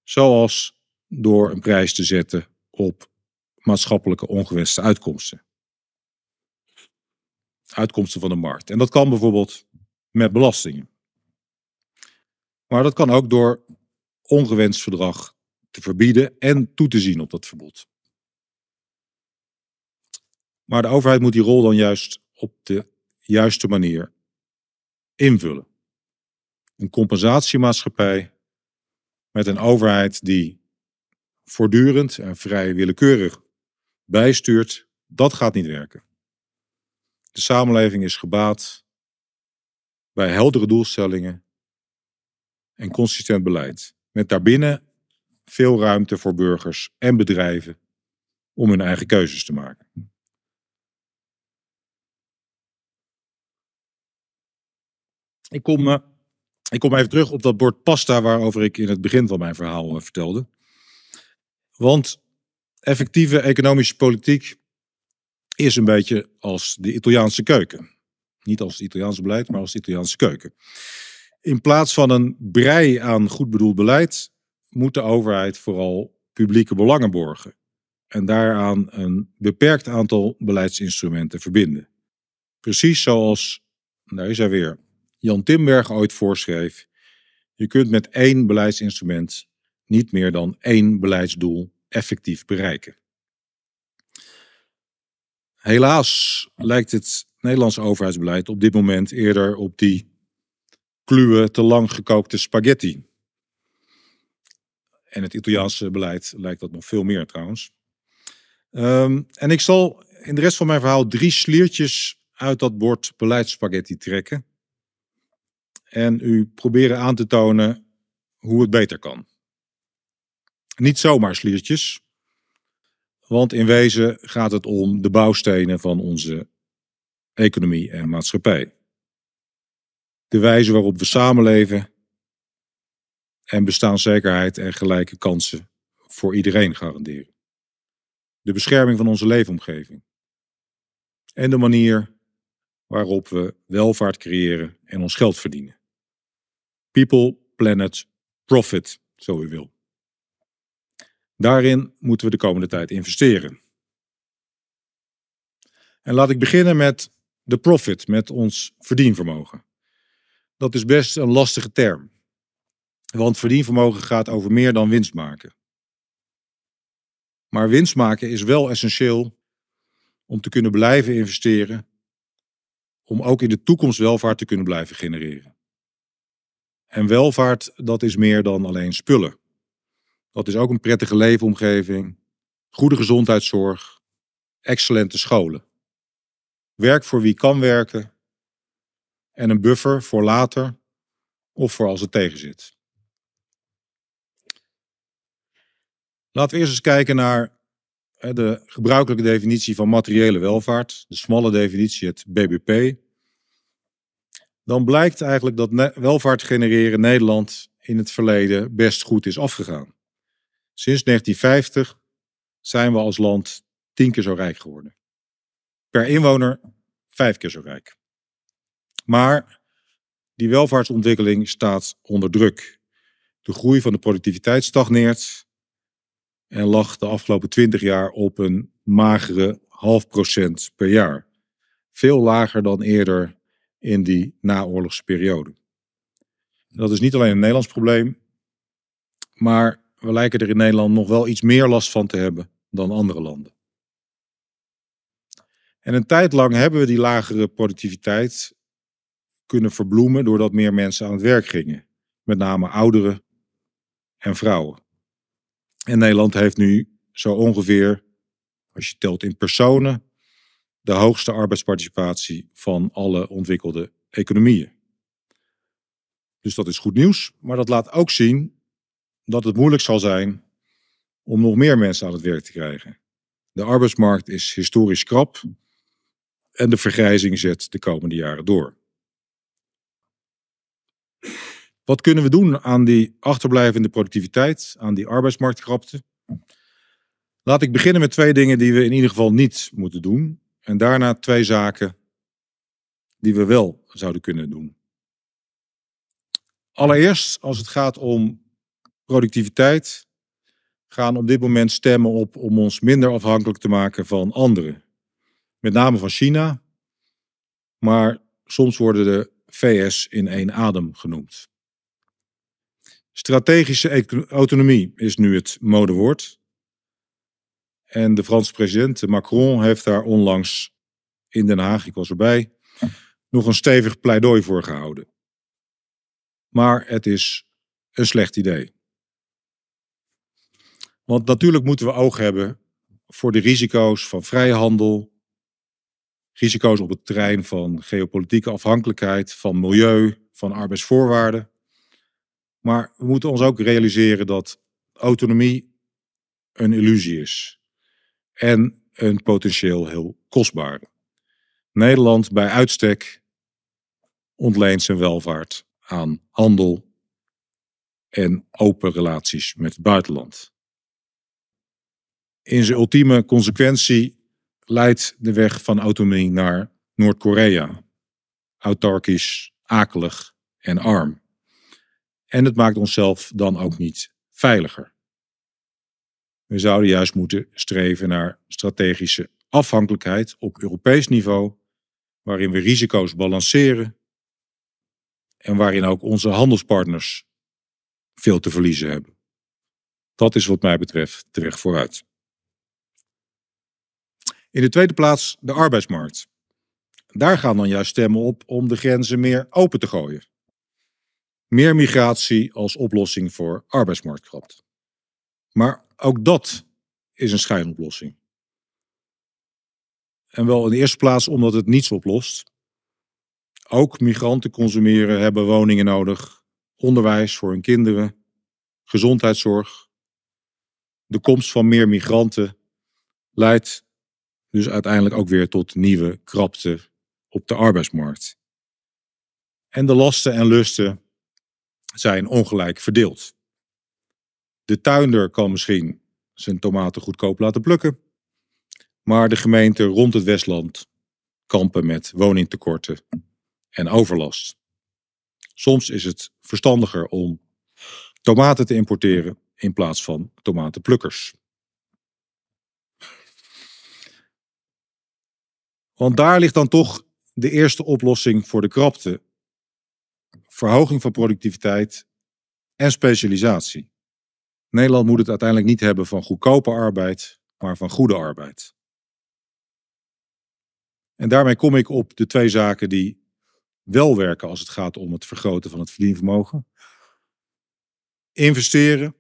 Zoals door een prijs te zetten op maatschappelijke ongewenste uitkomsten. Uitkomsten van de markt. En dat kan bijvoorbeeld met belastingen. Maar dat kan ook door ongewenst verdrag te verbieden en toe te zien op dat verbod. Maar de overheid moet die rol dan juist op de juiste manier invullen. Een compensatiemaatschappij met een overheid die voortdurend en vrij willekeurig bijstuurt, dat gaat niet werken. De samenleving is gebaat bij heldere doelstellingen en consistent beleid. Met daarbinnen veel ruimte voor burgers en bedrijven om hun eigen keuzes te maken. Ik kom, uh, ik kom even terug op dat bord pasta waarover ik in het begin van mijn verhaal uh, vertelde. Want effectieve economische politiek is een beetje als de Italiaanse keuken. Niet als het Italiaanse beleid, maar als de Italiaanse keuken. In plaats van een brei aan goed bedoeld beleid, moet de overheid vooral publieke belangen borgen. En daaraan een beperkt aantal beleidsinstrumenten verbinden. Precies zoals, daar is hij weer, Jan Timberg ooit voorschreef. Je kunt met één beleidsinstrument niet meer dan één beleidsdoel effectief bereiken. Helaas lijkt het Nederlandse overheidsbeleid op dit moment eerder op die kluwe, te lang gekookte spaghetti. En het Italiaanse beleid lijkt dat nog veel meer trouwens. Um, en ik zal in de rest van mijn verhaal drie sliertjes uit dat bord beleidsspaghetti trekken. En u proberen aan te tonen hoe het beter kan. Niet zomaar sliertjes, want in wezen gaat het om de bouwstenen van onze economie en maatschappij de wijze waarop we samenleven en bestaanszekerheid en gelijke kansen voor iedereen garanderen. De bescherming van onze leefomgeving. En de manier waarop we welvaart creëren en ons geld verdienen. People, planet, profit, zo u wil. Daarin moeten we de komende tijd investeren. En laat ik beginnen met de profit met ons verdienvermogen. Dat is best een lastige term. Want verdienvermogen gaat over meer dan winst maken. Maar winst maken is wel essentieel om te kunnen blijven investeren, om ook in de toekomst welvaart te kunnen blijven genereren. En welvaart, dat is meer dan alleen spullen. Dat is ook een prettige leefomgeving, goede gezondheidszorg, excellente scholen. Werk voor wie kan werken en een buffer voor later of voor als het tegenzit. Laten we eerst eens kijken naar de gebruikelijke definitie van materiële welvaart, de smalle definitie, het BBP. Dan blijkt eigenlijk dat welvaart genereren Nederland in het verleden best goed is afgegaan. Sinds 1950 zijn we als land tien keer zo rijk geworden. Per inwoner vijf keer zo rijk. Maar die welvaartsontwikkeling staat onder druk. De groei van de productiviteit stagneert en lag de afgelopen twintig jaar op een magere half procent per jaar. Veel lager dan eerder in die naoorlogse periode. Dat is niet alleen een Nederlands probleem, maar we lijken er in Nederland nog wel iets meer last van te hebben dan andere landen. En een tijd lang hebben we die lagere productiviteit kunnen verbloemen doordat meer mensen aan het werk gingen. Met name ouderen en vrouwen. En Nederland heeft nu zo ongeveer, als je telt in personen, de hoogste arbeidsparticipatie van alle ontwikkelde economieën. Dus dat is goed nieuws, maar dat laat ook zien dat het moeilijk zal zijn om nog meer mensen aan het werk te krijgen. De arbeidsmarkt is historisch krap en de vergrijzing zet de komende jaren door. Wat kunnen we doen aan die achterblijvende productiviteit, aan die arbeidsmarktkrapte? Laat ik beginnen met twee dingen die we in ieder geval niet moeten doen. En daarna twee zaken die we wel zouden kunnen doen. Allereerst, als het gaat om productiviteit, gaan op dit moment stemmen op om ons minder afhankelijk te maken van anderen. Met name van China, maar soms worden de VS in één adem genoemd. Strategische autonomie is nu het modewoord. En de Franse president Macron heeft daar onlangs in Den Haag, ik was erbij, nog een stevig pleidooi voor gehouden. Maar het is een slecht idee. Want natuurlijk moeten we oog hebben voor de risico's van vrije handel, risico's op het terrein van geopolitieke afhankelijkheid, van milieu, van arbeidsvoorwaarden. Maar we moeten ons ook realiseren dat autonomie een illusie is. En een potentieel heel kostbare. Nederland bij uitstek ontleent zijn welvaart aan handel en open relaties met het buitenland. In zijn ultieme consequentie leidt de weg van autonomie naar Noord-Korea. Autarkisch, akelig en arm. En het maakt onszelf dan ook niet veiliger. We zouden juist moeten streven naar strategische afhankelijkheid op Europees niveau, waarin we risico's balanceren en waarin ook onze handelspartners veel te verliezen hebben. Dat is wat mij betreft de weg vooruit. In de tweede plaats de arbeidsmarkt. Daar gaan dan juist stemmen op om de grenzen meer open te gooien. Meer migratie als oplossing voor arbeidsmarktkrapte. Maar ook dat is een schijnoplossing. En wel in de eerste plaats omdat het niets oplost. Ook migranten consumeren hebben woningen nodig, onderwijs voor hun kinderen, gezondheidszorg. De komst van meer migranten leidt dus uiteindelijk ook weer tot nieuwe krapte op de arbeidsmarkt. En de lasten en lusten zijn ongelijk verdeeld. De tuinder kan misschien zijn tomaten goedkoop laten plukken, maar de gemeente rond het Westland kampen met woningtekorten en overlast. Soms is het verstandiger om tomaten te importeren in plaats van tomatenplukkers. Want daar ligt dan toch de eerste oplossing voor de krapte. Verhoging van productiviteit en specialisatie. Nederland moet het uiteindelijk niet hebben van goedkope arbeid, maar van goede arbeid. En daarmee kom ik op de twee zaken die wel werken als het gaat om het vergroten van het verdienvermogen. Investeren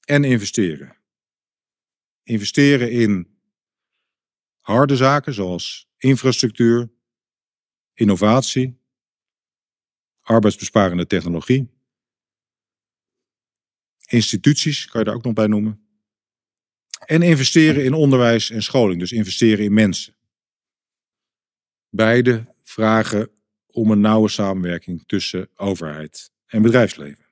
en investeren. Investeren in harde zaken zoals infrastructuur, innovatie, arbeidsbesparende technologie. Instituties kan je daar ook nog bij noemen. En investeren in onderwijs en scholing, dus investeren in mensen. Beide vragen om een nauwe samenwerking tussen overheid en bedrijfsleven.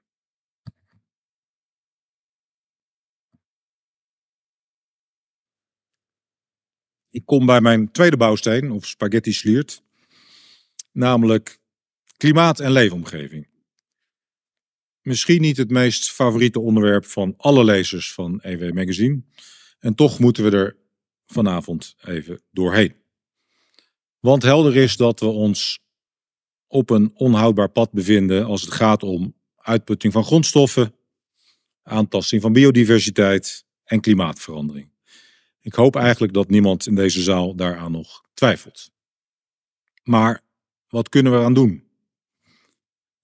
Ik kom bij mijn tweede bouwsteen, of spaghetti sliert, namelijk klimaat en leefomgeving. Misschien niet het meest favoriete onderwerp van alle lezers van EW Magazine. En toch moeten we er vanavond even doorheen. Want helder is dat we ons op een onhoudbaar pad bevinden als het gaat om uitputting van grondstoffen, aantasting van biodiversiteit en klimaatverandering. Ik hoop eigenlijk dat niemand in deze zaal daaraan nog twijfelt. Maar wat kunnen we eraan doen?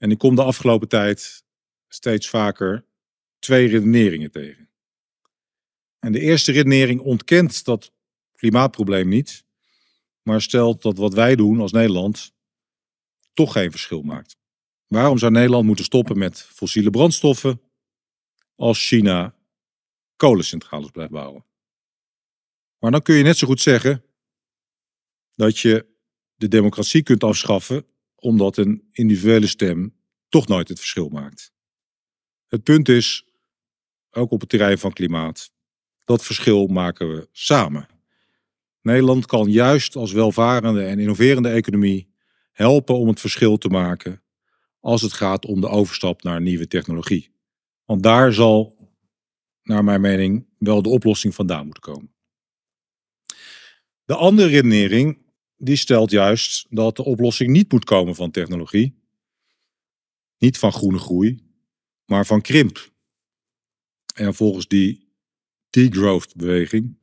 En ik kom de afgelopen tijd steeds vaker twee redeneringen tegen. En de eerste redenering ontkent dat klimaatprobleem niet, maar stelt dat wat wij doen als Nederland toch geen verschil maakt. Waarom zou Nederland moeten stoppen met fossiele brandstoffen als China kolencentrales blijft bouwen? Maar dan kun je net zo goed zeggen dat je de democratie kunt afschaffen omdat een individuele stem toch nooit het verschil maakt. Het punt is, ook op het terrein van klimaat, dat verschil maken we samen. Nederland kan juist als welvarende en innoverende economie helpen om het verschil te maken als het gaat om de overstap naar nieuwe technologie. Want daar zal, naar mijn mening, wel de oplossing vandaan moeten komen. De andere redenering die stelt juist dat de oplossing niet moet komen van technologie, niet van groene groei, maar van krimp. En volgens die degrowth beweging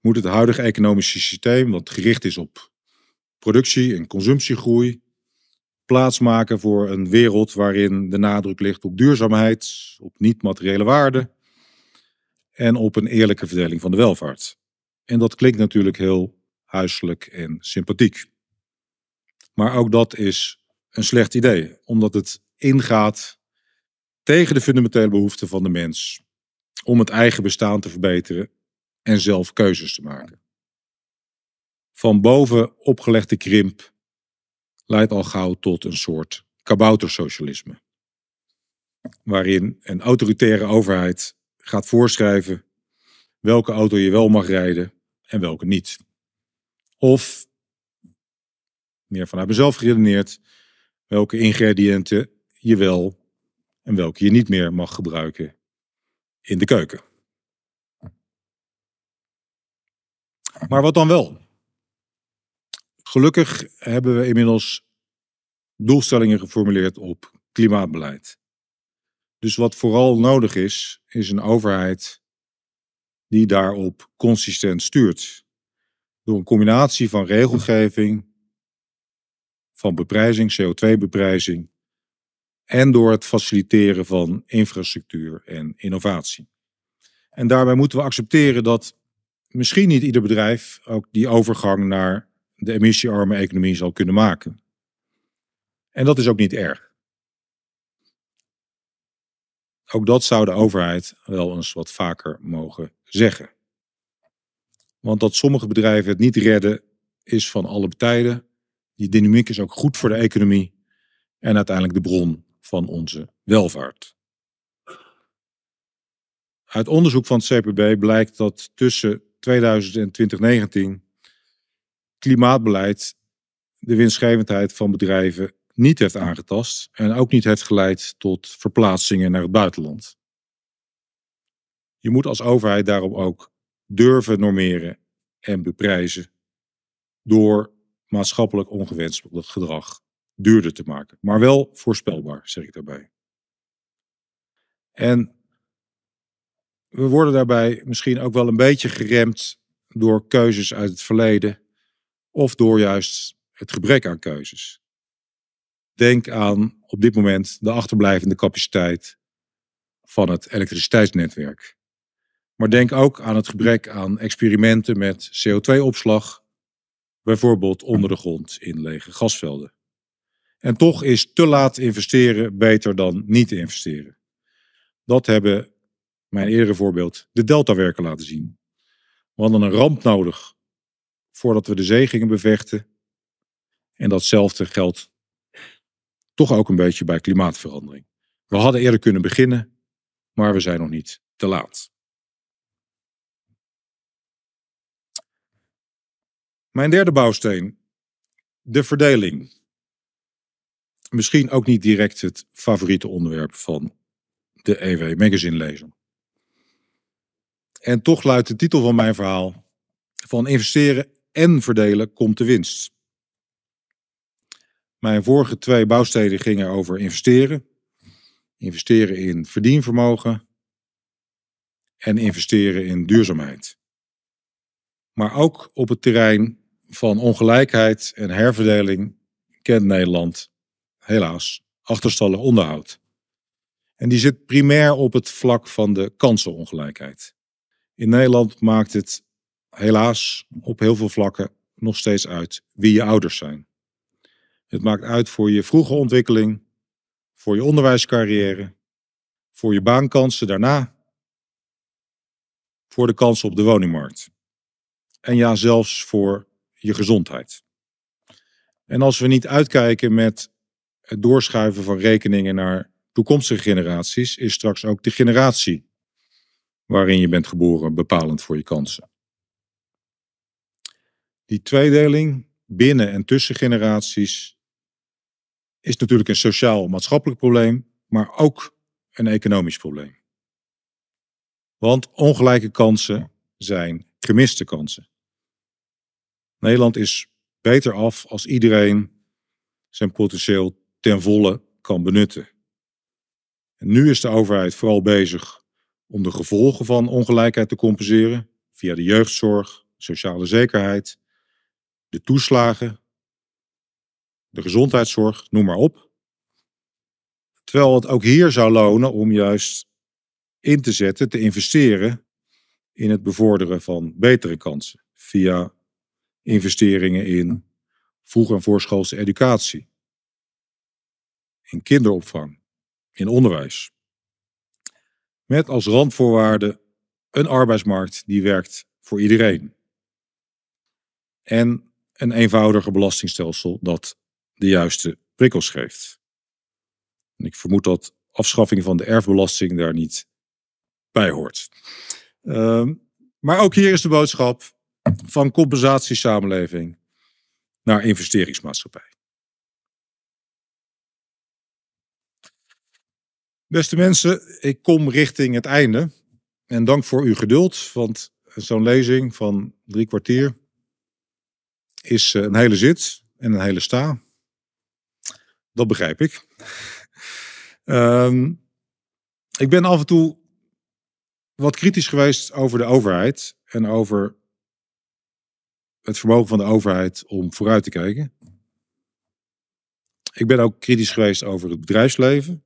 moet het huidige economische systeem, dat gericht is op productie- en consumptiegroei, plaatsmaken voor een wereld waarin de nadruk ligt op duurzaamheid, op niet-materiële waarden en op een eerlijke verdeling van de welvaart. En dat klinkt natuurlijk heel huiselijk en sympathiek. Maar ook dat is een slecht idee, omdat het ingaat tegen de fundamentele behoeften van de mens om het eigen bestaan te verbeteren en zelf keuzes te maken. Van boven opgelegde krimp leidt al gauw tot een soort kaboutersocialisme, waarin een autoritaire overheid gaat voorschrijven welke auto je wel mag rijden en welke niet. Of, meer vanuit mezelf geredeneerd, welke ingrediënten je wel en welke je niet meer mag gebruiken in de keuken. Maar wat dan wel? Gelukkig hebben we inmiddels doelstellingen geformuleerd op klimaatbeleid. Dus wat vooral nodig is, is een overheid die daarop consistent stuurt. Door een combinatie van regelgeving, van beprijzing, CO2-beprijzing en door het faciliteren van infrastructuur en innovatie. En daarbij moeten we accepteren dat misschien niet ieder bedrijf ook die overgang naar de emissiearme economie zal kunnen maken. En dat is ook niet erg. Ook dat zou de overheid wel eens wat vaker mogen zeggen. Want dat sommige bedrijven het niet redden, is van alle tijden. Die dynamiek is ook goed voor de economie en uiteindelijk de bron van onze welvaart. Uit onderzoek van het CPB blijkt dat tussen 2000 en 2019 klimaatbeleid de winstgevendheid van bedrijven niet heeft aangetast en ook niet heeft geleid tot verplaatsingen naar het buitenland. Je moet als overheid daarom ook durven normeren en beprijzen door maatschappelijk ongewenst gedrag duurder te maken. Maar wel voorspelbaar, zeg ik daarbij. En we worden daarbij misschien ook wel een beetje geremd door keuzes uit het verleden of door juist het gebrek aan keuzes. Denk aan op dit moment de achterblijvende capaciteit van het elektriciteitsnetwerk. Maar denk ook aan het gebrek aan experimenten met CO2-opslag, bijvoorbeeld onder de grond in lege gasvelden. En toch is te laat investeren beter dan niet investeren. Dat hebben mijn eerdere voorbeeld de Deltawerken laten zien. We hadden een ramp nodig voordat we de zee gingen bevechten. En datzelfde geldt toch ook een beetje bij klimaatverandering. We hadden eerder kunnen beginnen, maar we zijn nog niet te laat. Mijn derde bouwsteen, de verdeling. Misschien ook niet direct het favoriete onderwerp van de EW Magazine lezer. En toch luidt de titel van mijn verhaal: van investeren en verdelen komt de winst. Mijn vorige twee bouwsteden gingen over investeren. Investeren in verdienvermogen en investeren in duurzaamheid. Maar ook op het terrein van ongelijkheid en herverdeling kent Nederland helaas achterstallig onderhoud. En die zit primair op het vlak van de kansenongelijkheid. In Nederland maakt het helaas op heel veel vlakken nog steeds uit wie je ouders zijn. Het maakt uit voor je vroege ontwikkeling, voor je onderwijscarrière, voor je baankansen daarna, voor de kansen op de woningmarkt. En ja, zelfs voor je gezondheid. En als we niet uitkijken met het doorschuiven van rekeningen naar toekomstige generaties, is straks ook de generatie waarin je bent geboren bepalend voor je kansen. Die tweedeling binnen en tussen generaties is natuurlijk een sociaal-maatschappelijk probleem, maar ook een economisch probleem. Want ongelijke kansen zijn gemiste kansen. Nederland is beter af als iedereen zijn potentieel ten volle kan benutten. En nu is de overheid vooral bezig om de gevolgen van ongelijkheid te compenseren via de jeugdzorg, sociale zekerheid, de toeslagen, de gezondheidszorg, noem maar op. Terwijl het ook hier zou lonen om juist in te zetten, te investeren in het bevorderen van betere kansen via investeringen in vroeg- en voorschoolse educatie, in kinderopvang, in onderwijs. Met als randvoorwaarde een arbeidsmarkt die werkt voor iedereen. En een eenvoudiger belastingstelsel dat de juiste prikkels geeft. En ik vermoed dat afschaffing van de erfbelasting daar niet bij hoort. Uh, maar ook hier is de boodschap van compensatiesamenleving naar investeringsmaatschappij. Beste mensen, ik kom richting het einde. En dank voor uw geduld, want zo'n lezing van drie kwartier is eh, een hele zit en een hele sta. Dat begrijp ik. um, ik ben af en toe wat kritisch geweest over de overheid en over het vermogen van de overheid om vooruit te kijken. Ik ben ook kritisch geweest over het bedrijfsleven.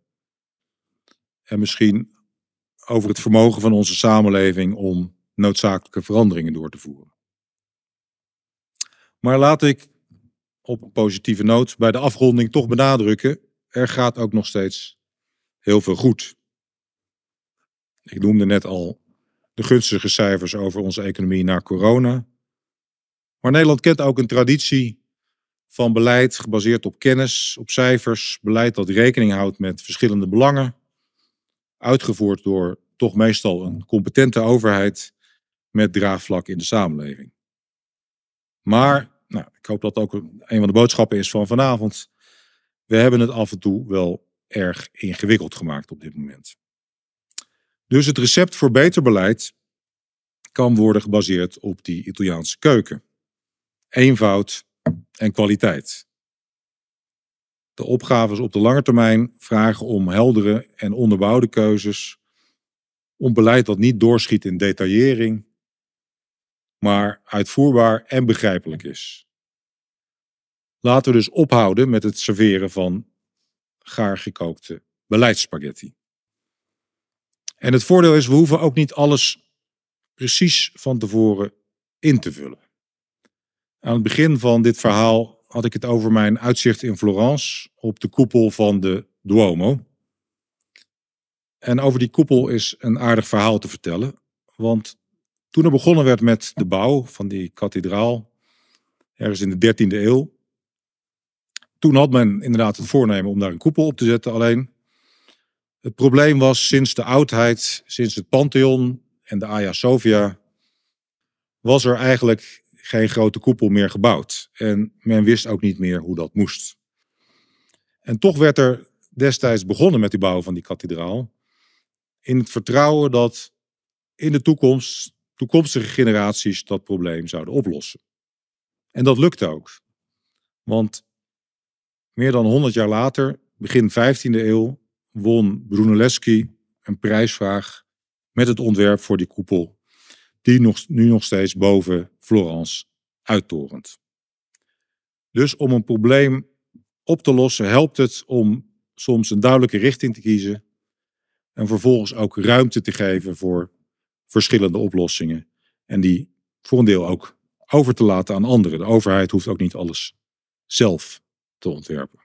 En misschien over het vermogen van onze samenleving om noodzakelijke veranderingen door te voeren. Maar laat ik op een positieve noot bij de afronding toch benadrukken: er gaat ook nog steeds heel veel goed. Ik noemde net al de gunstige cijfers over onze economie na corona. Maar Nederland kent ook een traditie van beleid gebaseerd op kennis, op cijfers, beleid dat rekening houdt met verschillende belangen, uitgevoerd door toch meestal een competente overheid met draagvlak in de samenleving. Maar, nou, ik hoop dat ook een van de boodschappen is van vanavond. We hebben het af en toe wel erg ingewikkeld gemaakt op dit moment. Dus het recept voor beter beleid kan worden gebaseerd op die Italiaanse keuken. Eenvoud en kwaliteit. De opgaves op de lange termijn vragen om heldere en onderbouwde keuzes, om beleid dat niet doorschiet in detaillering, maar uitvoerbaar en begrijpelijk is. Laten we dus ophouden met het serveren van gaar gekookte beleidsspaghetti. En het voordeel is, we hoeven ook niet alles precies van tevoren in te vullen. Aan het begin van dit verhaal had ik het over mijn uitzicht in Florence op de koepel van de Duomo. En over die koepel is een aardig verhaal te vertellen. Want toen er begonnen werd met de bouw van die kathedraal, ergens in de 13e eeuw, toen had men inderdaad het voornemen om daar een koepel op te zetten. Alleen het probleem was sinds de oudheid, sinds het Pantheon en de Hagia Sophia, was er eigenlijk geen grote koepel meer gebouwd. En men wist ook niet meer hoe dat moest. En toch werd er destijds begonnen met die bouw van die kathedraal. In het vertrouwen dat in de toekomst toekomstige generaties dat probleem zouden oplossen. En dat lukte ook. Want meer dan 100 jaar later, begin 15e eeuw, won Brunelleschi een prijsvraag met het ontwerp voor die koepel, die nog, nu nog steeds boven Florence uittorent. Dus om een probleem op te lossen helpt het om soms een duidelijke richting te kiezen en vervolgens ook ruimte te geven voor verschillende oplossingen en die voor een deel ook over te laten aan anderen. De overheid hoeft ook niet alles zelf te ontwerpen.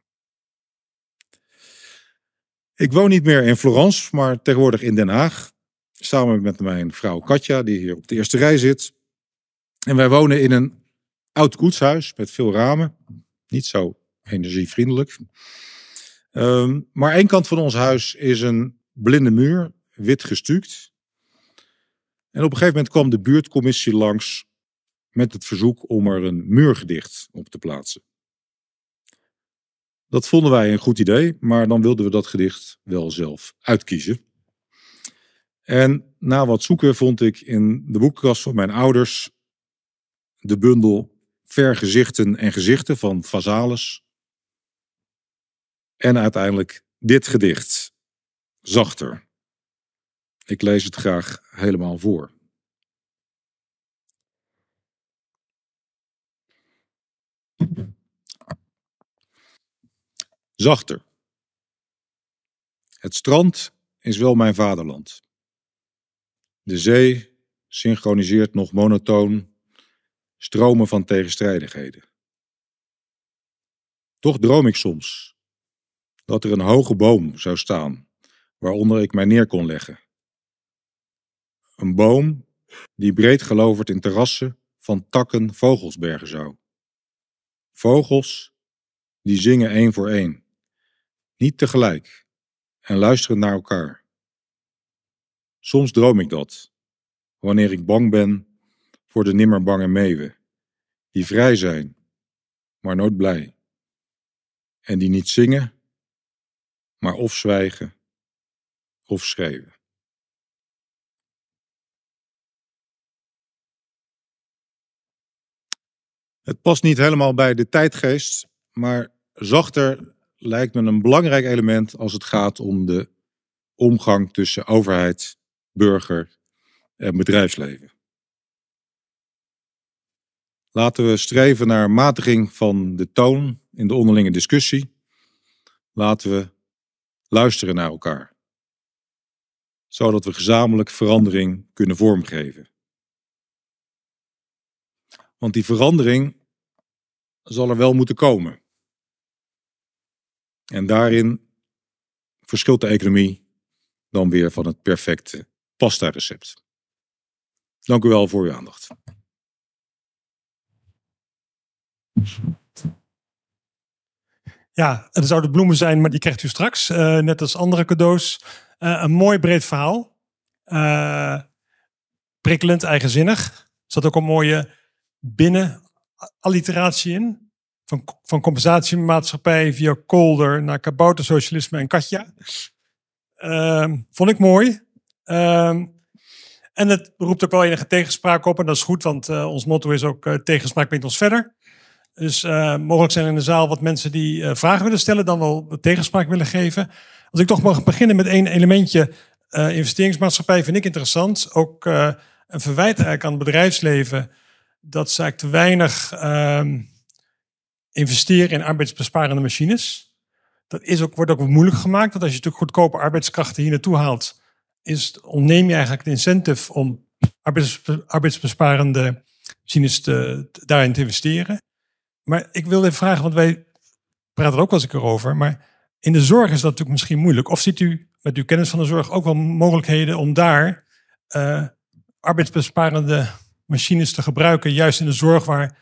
Ik woon niet meer in Florence, maar tegenwoordig in Den Haag. Samen met mijn vrouw Katja, die hier op de eerste rij zit. En wij wonen in een oud koetshuis met veel ramen. Niet zo energievriendelijk. Um, maar één kant van ons huis is een blinde muur, wit gestuukt. En op een gegeven moment kwam de buurtcommissie langs met het verzoek om er een muurgedicht op te plaatsen. Dat vonden wij een goed idee, maar dan wilden we dat gedicht wel zelf uitkiezen. En na wat zoeken vond ik in de boekenkast van mijn ouders de bundel Vergezichten en Gezichten van Vazalis. En uiteindelijk dit gedicht, Zachter. Ik lees het graag helemaal voor. Zachter. Het strand is wel mijn vaderland. De zee synchroniseert nog monotoon stromen van tegenstrijdigheden. Toch droom ik soms dat er een hoge boom zou staan waaronder ik mij neer kon leggen. Een boom die breed geloverd in terrassen van takken vogels bergen zou. Vogels die zingen één voor één niet tegelijk en luisteren naar elkaar. Soms droom ik dat, wanneer ik bang ben voor de nimmer bange meeuwen, die vrij zijn, maar nooit blij, en die niet zingen, maar of zwijgen of schreeuwen. Het past niet helemaal bij de tijdgeest, maar zachter lijkt me een belangrijk element als het gaat om de omgang tussen overheid, burger en bedrijfsleven. Laten we streven naar matiging van de toon in de onderlinge discussie. Laten we luisteren naar elkaar, zodat we gezamenlijk verandering kunnen vormgeven. Want die verandering zal er wel moeten komen. En daarin verschilt de economie dan weer van het perfecte pasta recept. Dank u wel voor uw aandacht. Ja, er zouden bloemen zijn, maar die krijgt u straks. Uh, net als andere cadeaus. Uh, een mooi breed verhaal. Uh, prikkelend, eigenzinnig. Er zat ook een mooie binnen-alliteratie in van, van compensatiemaatschappij via Kolder naar kaboutersocialisme en Katja. Uh, vond ik mooi. Uh, en het roept ook wel enige tegenspraak op. En dat is goed, want uh, ons motto is ook uh, tegenspraak brengt ons verder. Dus uh, mogelijk zijn in de zaal wat mensen die vragen willen stellen, dan wel tegenspraak willen geven. Als ik toch mag beginnen met één elementje. Investeringsmaatschappij vind ik interessant. Ook een verwijt eigenlijk aan het bedrijfsleven dat ze eigenlijk te weinig ehm, investeren in arbeidsbesparende machines. Dat is ook, wordt ook moeilijk gemaakt, want als je natuurlijk goedkope arbeidskrachten hier naartoe haalt, is, ontneem je eigenlijk het incentive om arbeids, arbeidsbesparende machines te, daarin te investeren. Maar ik wil even vragen, want wij praten er ook wel eens een keer over, maar in de zorg is dat natuurlijk misschien moeilijk. Of ziet u met uw kennis van de zorg ook wel mogelijkheden om daar uh, arbeidsbesparende machines te gebruiken, juist in de zorg waar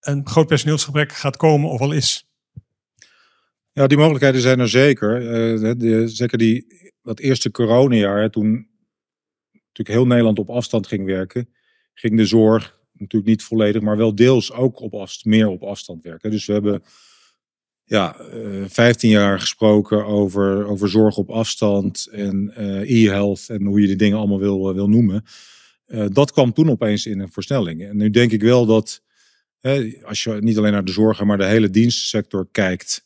een groot personeelsgebrek gaat komen of al is? Ja, die mogelijkheden zijn er zeker. De, zeker die, dat eerste coronajaar, toen natuurlijk heel Nederland op afstand ging werken, ging de zorg natuurlijk niet volledig, maar wel deels ook op afstand, meer op afstand werken. Dus we hebben ja, uh, eh, 15 jaar gesproken over, over zorg op afstand en uh, e-health en hoe je die dingen allemaal wil, wil noemen. dat kwam toen opeens in een versnelling. En nu denk ik wel dat, als je niet alleen naar de zorg, maar de hele dienstensector kijkt,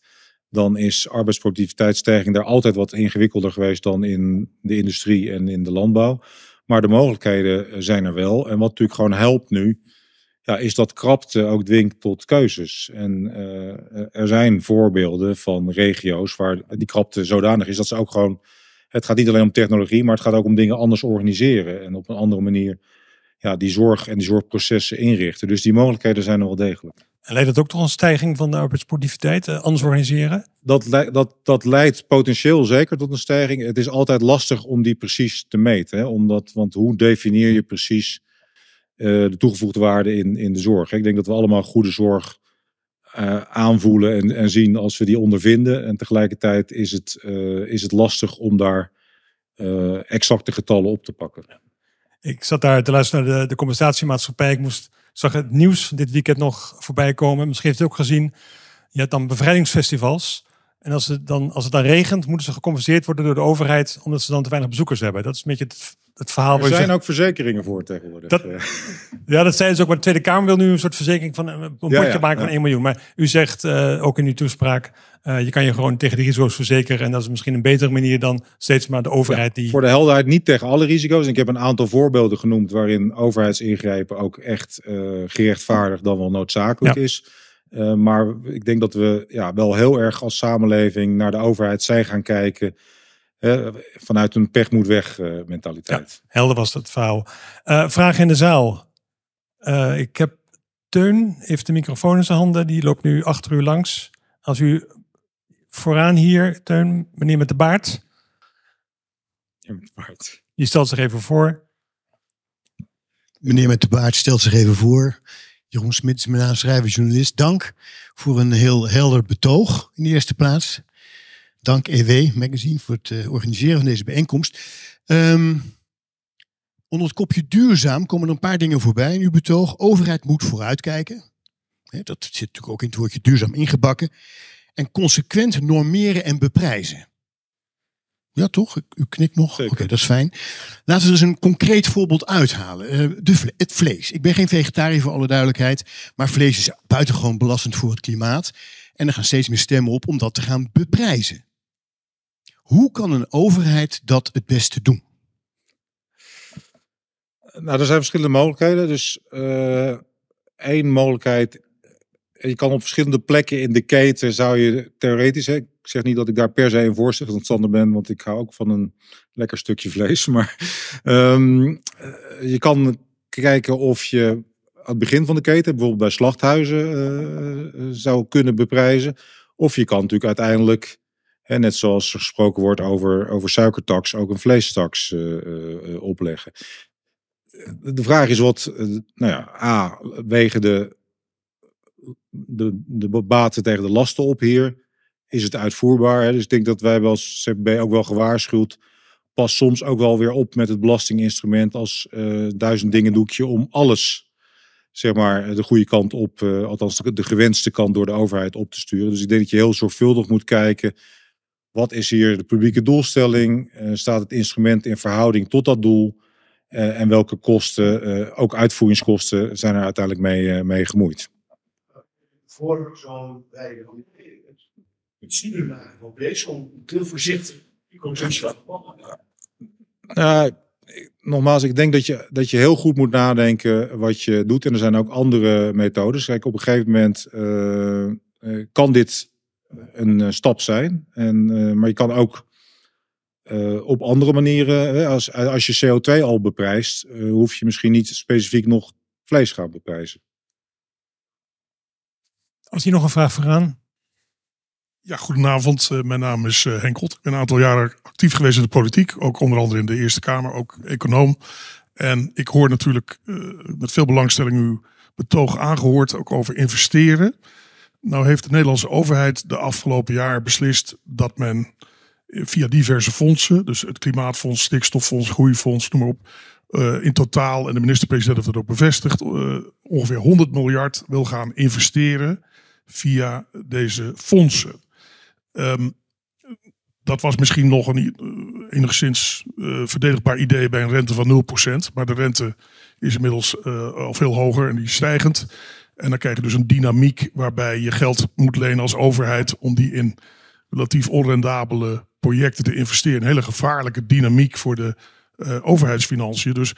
dan is arbeidsproductiviteitsstijging daar altijd wat ingewikkelder geweest dan in de industrie en in de landbouw. Maar de mogelijkheden eh, zijn er wel. En wat natuurlijk gewoon helpt nu, ja, is dat krapte ook dwingt tot keuzes. En uh, er zijn voorbeelden van regio's waar die krapte zodanig is dat ze ook gewoon. Het gaat niet alleen om technologie, maar het gaat ook om dingen anders organiseren. En op een andere manier ja, die zorg en die zorgprocessen inrichten. Dus die mogelijkheden zijn er wel degelijk. En leidt dat ook tot een stijging van de arbeidsproductiviteit, eh, anders organiseren? Dat, dat, dat leidt potentieel zeker tot een stijging. Het is altijd lastig om die precies te meten. Hè? Omdat, want hoe definieer je precies uh, de toegevoegde waarde in, in de zorg? Ik denk dat we allemaal goede zorg uh, aanvoelen en, en zien als we die ondervinden. En tegelijkertijd is het, uh, is het lastig om daar exacte getallen op te pakken. Ik zat daar te luisteren naar de, de compensatiemaatschappij. Ik moest zag het nieuws dit weekend nog voorbij komen. Misschien heeft u ook gezien. Je hebt dan bevrijdingsfestivals. En als het, dan, als het dan regent, moeten ze gecompenseerd worden door de overheid, omdat ze dan te weinig bezoekers hebben. Dat is een beetje het, het verhaal. Er zijn ook verzekeringen voor tegenwoordig. Dat, ja, dat zei ze ook. Maar de Tweede Kamer wil nu een soort verzekering van een potje maken van 1 miljoen. Maar u zegt uh, ook in uw toespraak, uh, je kan je gewoon tegen de risico's verzekeren. En dat is misschien een betere manier dan steeds maar de overheid die... Voor de helderheid niet tegen alle risico's. Ik heb een aantal voorbeelden genoemd waarin overheidsingrijpen ook echt uh, gerechtvaardigd dan wel noodzakelijk is. Maar ik denk dat we ja, wel heel erg als samenleving naar de overheid zijn gaan kijken. Vanuit een pech moet weg uh, mentaliteit. Ja, helder was dat verhaal. Uh, vraag in de zaal. ik heb Teun, heeft de microfoon in zijn handen. Die loopt nu achter u langs. Als u vooraan hier, Teun, meneer met de baard. Ja, met de baard. Die stelt zich even voor. Meneer met de baard stelt zich even voor. Jeroen Smit is mijn naam, schrijver, journalist. Dank voor een heel helder betoog in de eerste plaats. Dank EW Magazine voor het uh, organiseren van deze bijeenkomst. Um, onder het kopje duurzaam komen er een paar dingen voorbij in uw betoog. Overheid moet vooruitkijken. dat zit natuurlijk ook in het woordje duurzaam ingebakken. En consequent normeren en beprijzen. Ja, toch? U knikt nog? Oké, dat is fijn. Laten we dus een concreet voorbeeld uithalen. Uh, de het vlees. Ik ben geen vegetariër voor alle duidelijkheid. Maar vlees is buitengewoon belastend voor het klimaat. En er gaan steeds meer stemmen op om dat te gaan beprijzen. Hoe kan een overheid dat het beste doen? Nou, er zijn verschillende mogelijkheden. Dus uh, één mogelijkheid je kan op verschillende plekken in de keten zou je theoretisch, ik zeg niet dat ik daar per se een voorstander ben, want ik hou ook van een lekker stukje vlees. Maar um, je kan kijken of je aan het begin van de keten, bijvoorbeeld bij slachthuizen, uh, zou kunnen beprijzen. Of je kan natuurlijk uiteindelijk, hè, net zoals er gesproken wordt over, over suikertax, ook een vleestaks uh, opleggen. De vraag is wat, nou ja, A, wegen de de, de baten tegen de lasten op hier. Is het uitvoerbaar? Hè? Dus ik denk dat wij als CPB ook wel gewaarschuwd. Pas soms ook wel weer op met het belastinginstrument als duizend dingen doekje om alles, zeg maar, de goede kant op, althans de gewenste kant door de overheid op te sturen. Dus ik denk dat je heel zorgvuldig moet kijken. Wat is hier de publieke doelstelling? Uh, staat het instrument in verhouding tot dat doel? en welke kosten, ook uitvoeringskosten, zijn er uiteindelijk mee, mee gemoeid? voor zo'n wijde het stuur maken van deze om heel voorzichtig Uh, nogmaals, ik denk dat je, dat je heel goed moet nadenken wat je doet. En er zijn ook andere methodes. Kijk, op een gegeven moment uh, kan dit een stap zijn. En, maar je kan ook op andere manieren, als, als je CO2 al beprijst, hoef je misschien niet specifiek nog vlees gaan beprijzen. Als hier nog een vraag vooraan. Ja, goedenavond. Uh, mijn naam is Henk Kot. Ik ben een aantal jaren actief geweest in de politiek. Ook onder andere in de Eerste Kamer, ook econoom. En ik hoor natuurlijk uh, met veel belangstelling uw betoog aangehoord, ook over investeren. Nou heeft de Nederlandse overheid de afgelopen jaren beslist dat men via diverse fondsen, dus het Klimaatfonds, Stikstoffonds, Groeifonds, noem maar op, in totaal, en de minister-president heeft dat ook bevestigd, ongeveer 100 miljard wil gaan investeren via deze fondsen. Um, dat was misschien nog een enigszins verdedigbaar idee bij een rente van 0%. Maar de rente is inmiddels al veel hoger en die is stijgend. En dan krijg je dus een dynamiek waarbij je geld moet lenen als overheid om die in relatief onrendabele projecten te investeren. Een hele gevaarlijke dynamiek voor de overheidsfinanciën. Dus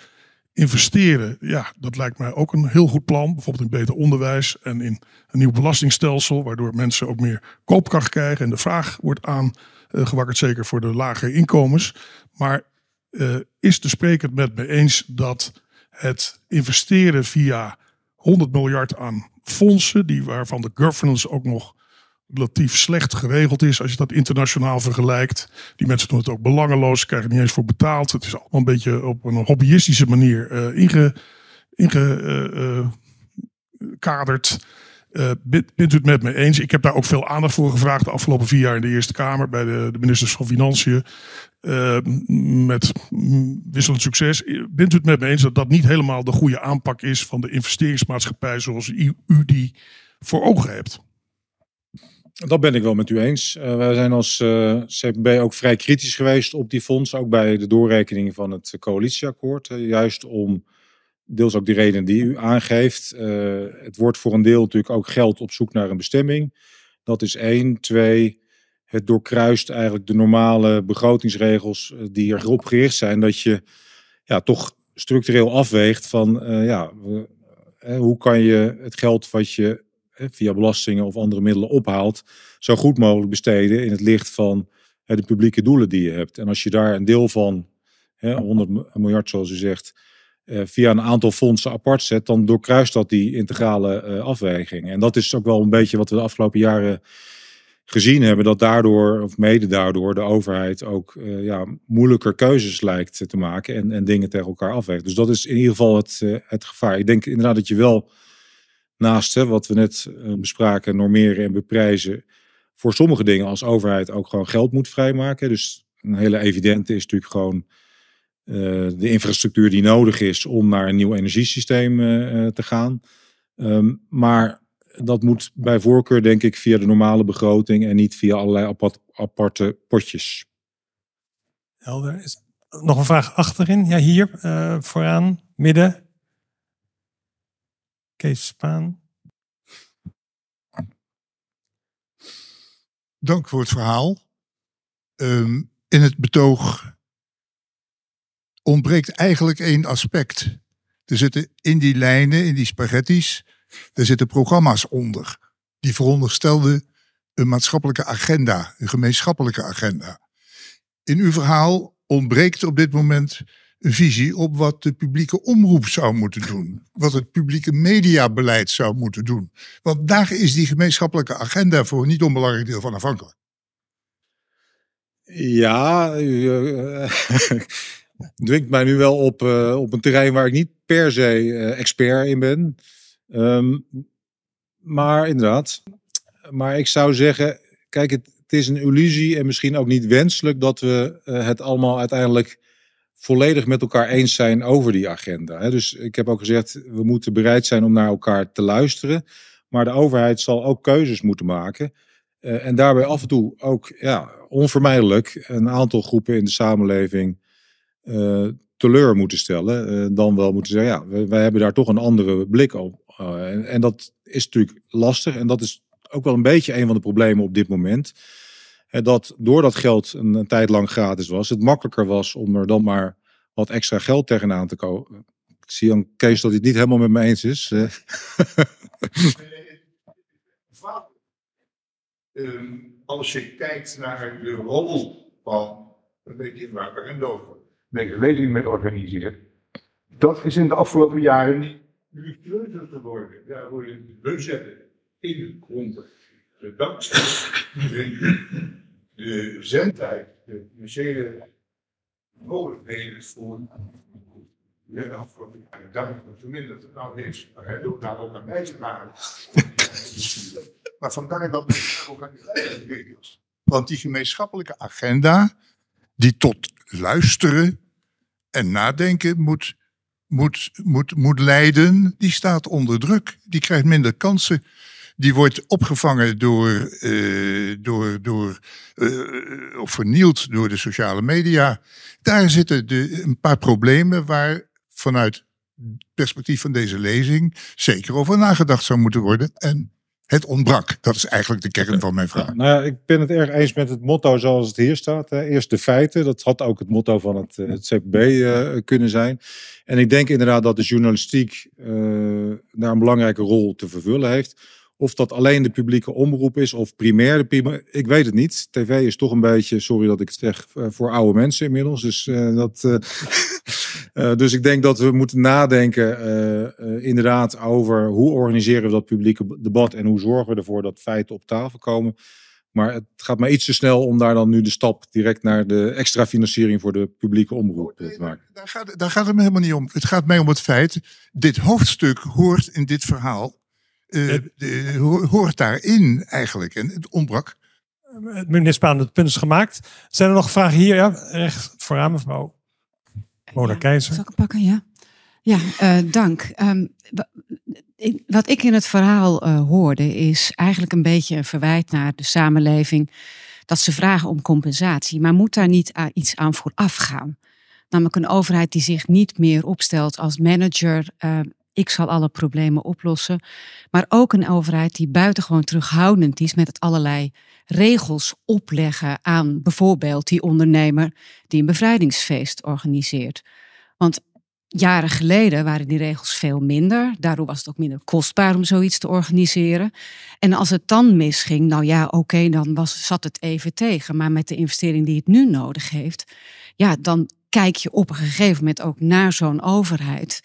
investeren, ja, dat lijkt mij ook een heel goed plan. Bijvoorbeeld in beter onderwijs en in een nieuw belastingstelsel, waardoor mensen ook meer koopkracht krijgen en de vraag wordt aangewakkerd, zeker voor de lagere inkomens. Maar uh, is de spreker het met me eens dat het investeren via 100 miljard aan fondsen, die waarvan de governance ook nog relatief slecht geregeld is als je dat internationaal vergelijkt. Die mensen doen het ook belangeloos, krijgen niet eens voor betaald. Het is allemaal een beetje op een hobbyistische manier uh, inge, ingekaderd. Uh, uh, bent, u het met me eens? Ik heb daar ook veel aandacht voor gevraagd de afgelopen vier jaar in de Eerste Kamer bij de, de ministers van Financiën. Uh, met wisselend succes. Bent u het met me eens dat dat niet helemaal de goede aanpak is van de investeringsmaatschappij zoals u, die voor ogen hebt? Dat ben ik wel met u eens. Uh, wij zijn als uh, ook vrij kritisch geweest op die fondsen, ook bij de doorrekening van het coalitieakkoord. Juist om deels ook de reden die u aangeeft. het wordt voor een deel natuurlijk ook geld op zoek naar een bestemming. Dat is één. Twee, het doorkruist eigenlijk de normale begrotingsregels die erop gericht zijn. Dat je ja, toch structureel afweegt van ja, hoe kan je het geld wat je via belastingen of andere middelen ophaalt, zo goed mogelijk besteden in het licht van de publieke doelen die je hebt. En als je daar een deel van, 100 miljard zoals u zegt, eh, via een aantal fondsen apart zet, dan doorkruist dat die integrale eh, afweging. En dat is ook wel een beetje wat we de afgelopen jaren gezien hebben, dat daardoor, of mede daardoor, de overheid ook uh, ja, moeilijker keuzes lijkt te maken en, en dingen tegen elkaar afweegt. Dus dat is in ieder geval het, het gevaar. Ik denk inderdaad dat je wel naast hè, wat we net bespraken, normeren en beprijzen, voor sommige dingen als overheid ook gewoon geld moet vrijmaken. Dus een hele evidente is natuurlijk gewoon de infrastructuur die nodig is om naar een nieuw energiesysteem uh, te gaan. Um, maar dat moet bij voorkeur denk ik via de normale begroting en niet via allerlei apart, aparte potjes. Helder. Is nog een vraag achterin? Ja, hier vooraan, midden. Kees Spaan. Dank voor het verhaal. Um, in het betoog ontbreekt eigenlijk één aspect. Er zitten in die lijnen, in die spaghetti's, er zitten programma's onder. Die veronderstelden een maatschappelijke agenda, een gemeenschappelijke agenda. In uw verhaal ontbreekt op dit moment een visie op wat de publieke omroep zou moeten doen. Wat het publieke mediabeleid zou moeten doen. Want daar is die gemeenschappelijke agenda voor een niet onbelangrijk deel van afhankelijk. Ja, uh, dwingt mij nu wel op, uh, op een terrein waar ik niet per se uh, expert in ben. Um, maar inderdaad. Maar ik zou zeggen, kijk, het, is een illusie en misschien ook niet wenselijk dat we het allemaal uiteindelijk volledig met elkaar eens zijn over die agenda. Dus ik heb ook gezegd, we moeten bereid zijn om naar elkaar te luisteren. Maar de overheid zal ook keuzes moeten maken. En daarbij af en toe ook ja, onvermijdelijk een aantal groepen in de samenleving uh, teleur moeten stellen. eh, dan wel moeten zeggen, ja, wij, hebben daar toch een andere blik op. Eh, en, en dat is natuurlijk lastig. En dat is ook wel een beetje een van de problemen op dit moment. Eh, dat doordat geld een, tijd lang gratis was, het makkelijker was om er dan maar wat extra geld tegenaan te komen. Ik zie aan Kees dat hij het niet helemaal met me eens is. eh. Ehm, als je kijkt naar de rol van een beetje waar Brendo deze lezing mee organiseert, dat is in de afgelopen jaren niet luxueuzer geworden. Daar worden de budgetten in de grond. De dankzij de zendtijd, de financiële mogelijkheden voor de afgelopen jaren. Dat verminderd het nou heeft. Maar hij doet daar ook aan mij te maken. Maar vandaar dat het ook aan die is. Want die gemeenschappelijke agenda, die tot luisteren en nadenken moet, moet, moet, moet leiden, die staat onder druk. Die krijgt minder kansen. Die wordt opgevangen door, eh, door, door eh, of vernield door de sociale media. Daar zitten de, een paar problemen waar vanuit het perspectief van deze lezing zeker over nagedacht zou moeten worden. En het ontbrak. Dat is eigenlijk de kern van mijn vraag. Nou ja, ik ben het erg eens met het motto zoals het hier staat. Hè. Eerst de feiten. Dat had ook het motto van het, eh, het CPB eh, kunnen zijn. En ik denk inderdaad dat de journalistiek eh, daar een belangrijke rol te vervullen heeft. Of dat alleen de publieke omroep is of primair de ik weet het niet. TV is toch een beetje, sorry dat ik het zeg, voor oude mensen inmiddels. Dus, dat, eh, dus ik denk dat we moeten nadenken eh, eh, inderdaad over hoe organiseren we dat publieke debat en hoe zorgen we ervoor dat feiten op tafel komen. Maar het gaat mij iets te snel om daar dan nu de stap direct naar de extra financiering voor de publieke omroep te maken. Daar gaat, daar gaat het me helemaal niet om. Het gaat mij om het feit, dit hoofdstuk hoort in dit verhaal, eh, de- ho- hoort daarin eigenlijk. En het ontbrak. Meneer Spaan, het punt is gemaakt. Zijn er nog vragen hier? Ja, recht vooraan mevrouw Mona Ja, Keizer. Zal ik hem pakken? Ja. Ja, eh, dank. Ehm, wat ik in het verhaal eh, hoorde is eigenlijk een beetje een verwijt naar de samenleving. Dat ze vragen om compensatie. Maar moet daar niet iets aan vooraf gaan? Namelijk een overheid die zich niet meer opstelt als manager. eh, ik zal alle problemen oplossen. Maar ook een overheid die buitengewoon terughoudend is met het allerlei regels opleggen aan bijvoorbeeld die ondernemer die een bevrijdingsfeest organiseert. Want jaren geleden waren die regels veel minder. Daardoor was het ook minder kostbaar om zoiets te organiseren. En als het dan misging, nou ja, oké, dan was, zat het even tegen. Maar met de investering die het nu nodig heeft, ja, dan kijk je op een gegeven moment ook naar zo'n overheid.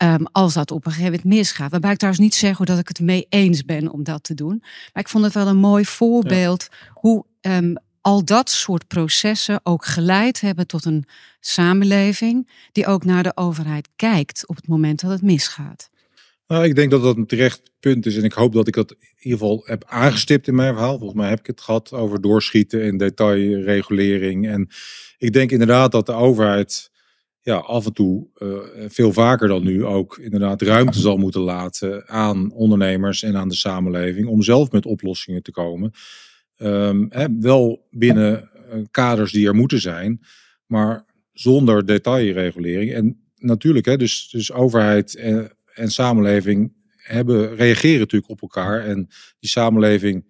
Ehm, als dat op een gegeven moment misgaat. Waarbij ik trouwens niet zeg dat ik het mee eens ben om dat te doen. Maar ik vond het wel een mooi voorbeeld hoe ehm, al dat soort processen ook geleid hebben tot een samenleving die ook naar de overheid kijkt op het moment dat het misgaat. Nou, ik denk dat dat een terecht punt is. En ik hoop dat ik dat in ieder geval heb aangestipt in mijn verhaal. Volgens mij heb ik het gehad over doorschieten en detailregulering. En ik denk inderdaad dat de overheid ja, af en toe, eh, veel vaker dan nu, ook inderdaad ruimte zal moeten laten aan ondernemers en aan de samenleving om zelf met oplossingen te komen. Ehm, hè, wel binnen eh, kaders die er moeten zijn, maar zonder detailregulering. En natuurlijk, hè, dus, dus overheid en, en samenleving hebben, reageren natuurlijk op elkaar. En die samenleving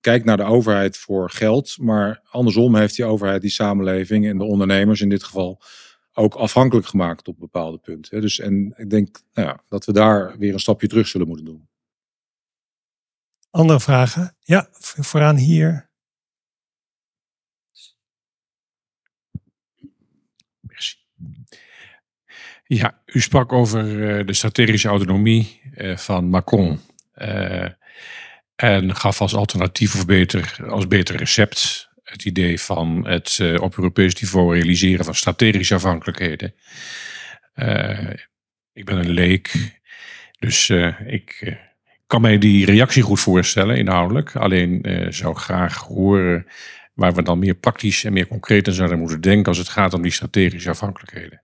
kijkt naar de overheid voor geld, maar andersom heeft die overheid die samenleving en de ondernemers in dit geval ook afhankelijk gemaakt op bepaalde punten. hè. Dus en ik denk nou ja, dat we daar weer een stapje terug zullen moeten doen. Andere vragen? Ja, vooraan hier. Merci. Ja, u sprak over eh, de strategische autonomie eh, van Macron. eh, en gaf als alternatief of beter, als beter recept het idee van het eh, op Europees niveau realiseren van strategische afhankelijkheden. Eh, ik ben een leek, dus eh, ik kan mij die reactie goed voorstellen, inhoudelijk. Alleen zou graag horen waar we dan meer praktisch en meer concreet aan zouden moeten denken als het gaat om die strategische afhankelijkheden.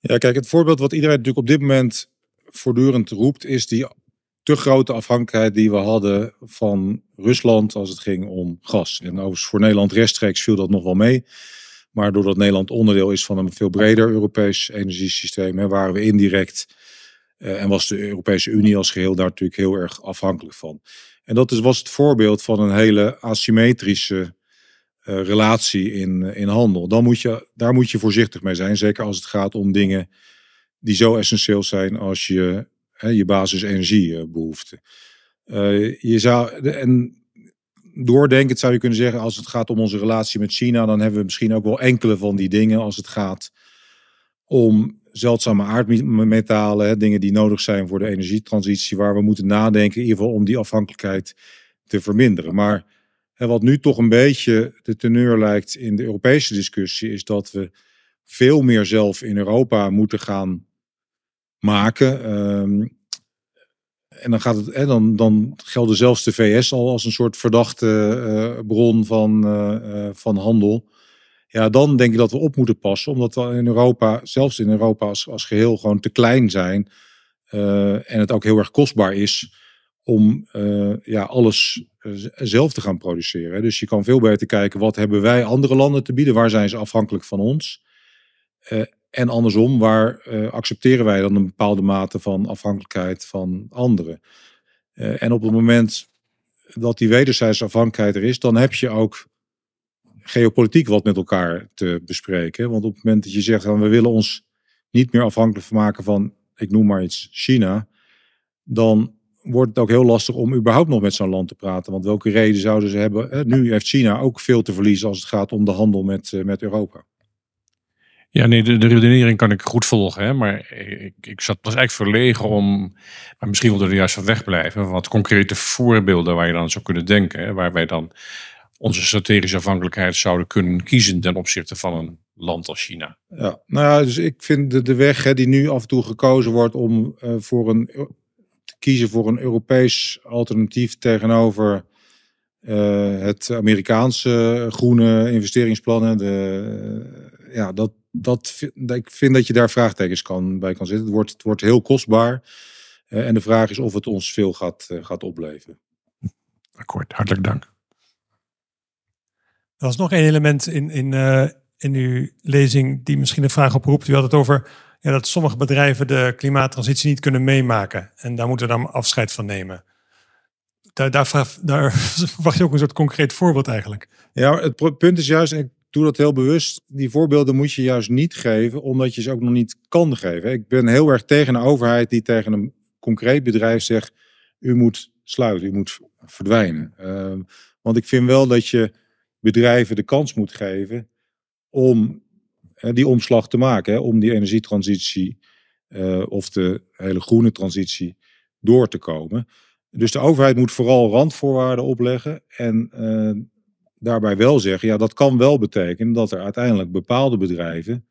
Ja, kijk, het voorbeeld wat iedereen natuurlijk op dit moment voortdurend roept, is die te grote afhankelijkheid die we hadden van Rusland als het ging om gas. En overigens voor Nederland rechtstreeks viel dat nog wel mee. Maar doordat Nederland onderdeel is van een veel breder Europees energiesysteem, waren we indirect eh, en was de Europese Unie als geheel daar natuurlijk heel erg afhankelijk van. En dat is, was het voorbeeld van een hele asymmetrische eh, relatie in, in handel. Dan moet je, daar moet je voorzichtig mee zijn. Zeker als het gaat om dingen die zo essentieel zijn als je, je basisenergiebehoeften. Uh, je zou, en doordenkend zou je kunnen zeggen, als het gaat om onze relatie met China, dan hebben we misschien ook wel enkele van die dingen als het gaat om zeldzame aardmetalen, hè, dingen die nodig zijn voor de energietransitie, waar we moeten nadenken, in ieder geval om die afhankelijkheid te verminderen. Maar hè, wat nu toch een beetje de teneur lijkt in de Europese discussie, is dat we veel meer zelf in Europa moeten gaan maken. Ehm, en dan, gaat het, hè, dan, dan gelden zelfs de VS al als een soort verdachte eh, bron van, eh, eh, van handel. Ja, dan denk ik dat we op moeten passen, omdat we in Europa, zelfs in Europa als, als geheel, gewoon te klein zijn. en het ook heel erg kostbaar is om ja, alles zelf te gaan produceren. Dus je kan veel beter kijken, wat hebben wij andere landen te bieden? Waar zijn ze afhankelijk van ons? Eh, en andersom, waar eh, accepteren wij dan een bepaalde mate van afhankelijkheid van anderen? Eh, en op het moment dat die wederzijdse afhankelijkheid er is, dan heb je ook geopolitiek wat met elkaar te bespreken. Want op het moment dat je zegt, we willen ons niet meer afhankelijk maken van, ik noem maar iets, China, dan wordt het ook heel lastig om überhaupt nog met zo'n land te praten. Want welke reden zouden ze hebben? hè? Nu heeft China ook veel te verliezen als het gaat om de handel met, eh, met Europa. Ja, nee, de, de redenering kan ik goed volgen. Hè? Maar ik, ik zat, was eigenlijk verlegen om, maar misschien wilde er juist van wegblijven. Wat concrete voorbeelden waar je dan zou kunnen denken. Hè? Waar wij dan onze strategische afhankelijkheid zouden kunnen kiezen ten opzichte van een land als China. Ja, nou ja, dus ik vind de, de weg hè, die nu af en toe gekozen wordt om eh, voor een, Eu- te kiezen voor een Europees alternatief tegenover eh, het Amerikaanse groene investeringsplannen. De, ja, dat, dat, vind- ik vind dat je daar vraagtekens kan, bij kan zitten. Het wordt, het wordt heel kostbaar. Eh, en de vraag is of het ons veel gaat, eh, gaat opleveren. Akkoord, hartelijk dank. Er was nog één element in, in, eh, in uw lezing die misschien een vraag oproept. U had het over ja, dat sommige bedrijven de klimaattransitie niet kunnen meemaken. En daar moeten we dan afscheid van nemen. Daar, daar, vraag- daar verwacht je ook een soort concreet voorbeeld eigenlijk. Ja, het punt is juist, en ik doe dat heel bewust, die voorbeelden moet je juist niet geven, omdat je ze ook nog niet kan geven. Ik ben heel erg tegen een overheid die tegen een concreet bedrijf zegt, u moet sluiten, u moet verdwijnen. Ehm, want ik vind wel dat je bedrijven de kans moet geven om die omslag te maken, om die energietransitie eh, of de hele groene transitie door te komen. Dus de overheid moet vooral randvoorwaarden opleggen en eh, daarbij wel zeggen, ja, dat kan wel betekenen dat er uiteindelijk bepaalde bedrijven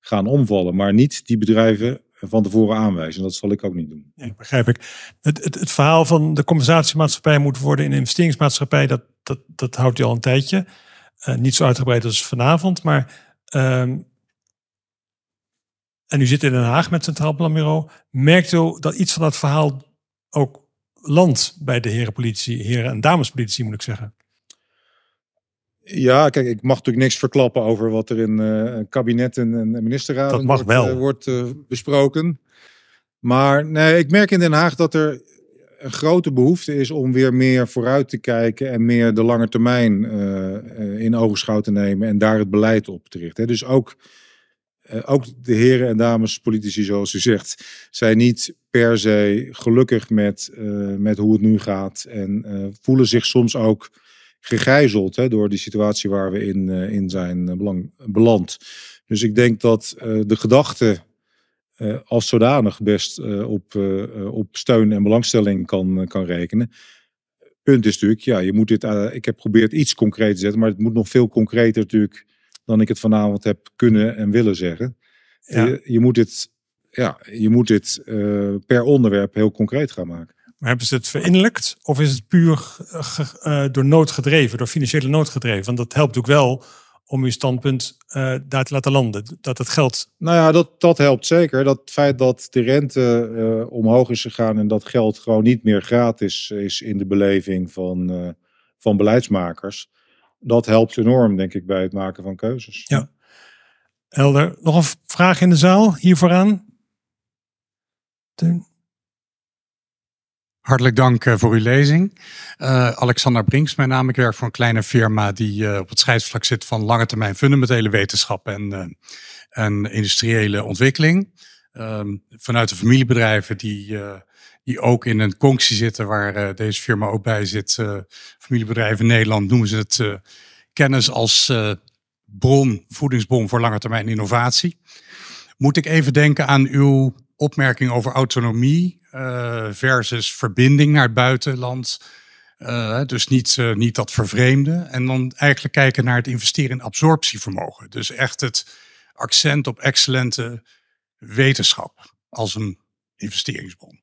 gaan omvallen, maar niet die bedrijven van tevoren aanwijzen. Dat zal ik ook niet doen. Begrijp ik. Het, het, het verhaal van de compensatiemaatschappij moet worden in een investeringsmaatschappij, dat, dat, dat houdt u al een tijdje. Eh, niet zo uitgebreid als vanavond, maar. ehm, en u zit in Den Haag met het Centraal Planbureau. Merkt u dat iets van dat verhaal ook landt bij de heren politie, heren en dames politie, moet ik zeggen? Ja, kijk, ik mag natuurlijk niks verklappen over wat er in eh kabinetten en Dat mag wordt, wel. eh, wordt eh, besproken. Maar nee, ik merk in Den Haag dat er een grote behoefte is om weer meer vooruit te kijken en meer de lange termijn in ogenschouw te nemen en daar het beleid op te richten. Dus ook, ook de heren en dames politici, zoals u zegt, zijn niet per se gelukkig met, met hoe het nu gaat en voelen zich soms ook gegijzeld hè, door die situatie waar we in, eh, in zijn eh, belang, beland. Dus ik denk dat eh, de gedachte als zodanig best op, op steun en belangstelling kan, kan rekenen. Punt is natuurlijk, ja, je moet dit, ik heb geprobeerd iets concreet te zetten, maar het moet nog veel concreter natuurlijk dan ik het vanavond heb kunnen en willen zeggen. Ja. Je, je moet dit, ja, je moet dit per onderwerp heel concreet gaan maken. Maar hebben ze het verinnerlijkt of is het puur ge- eh, door nood gedreven, door financiële nood gedreven? Want dat helpt ook wel om uw standpunt eh, daar te laten landen. Dat het geld. Nou ja, dat, dat helpt zeker. Dat feit dat de rente eh, omhoog is gegaan en dat geld gewoon niet meer gratis is in de beleving van, van beleidsmakers. Dat helpt enorm, denk ik, bij het maken van keuzes. Ja. Helder. Nog een vraag in de zaal hier vooraan? Teun? Hartelijk dank eh, voor uw lezing. Uh, Alexander Brinks, mijn naam. Ik werk voor een kleine firma die uh, op het scheidsvlak zit van lange termijn fundamentele wetenschap en, en industriële ontwikkeling. Ehm, vanuit de familiebedrijven die, die ook in een conctie zitten, waar deze firma ook bij zit. familiebedrijven Nederland noemen ze het kennis als bron, voedingsbron voor lange termijn innovatie. Moet ik even denken aan uw opmerking over autonomie uh, versus verbinding naar het buitenland. Uh, dus niet, uh, niet dat vervreemde. En dan eigenlijk kijken naar het investeren in absorptievermogen. Dus echt het accent op excellente wetenschap als een investeringsbron.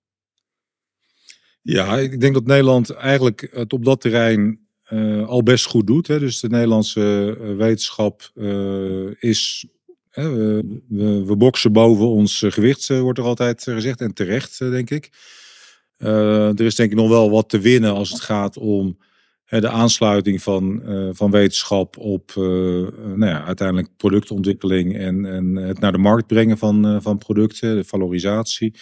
Ja, ik denk dat Nederland eigenlijk het op dat terrein al best goed doet. Hè. Dus de Nederlandse wetenschap is. We, boksen boven ons gewicht, wordt er altijd gezegd. En terecht, denk ik. er is denk ik nog wel wat te winnen als het gaat om de aansluiting van, van wetenschap op nou ja, uiteindelijk productontwikkeling en, en het naar de markt brengen van, van producten, de valorisatie.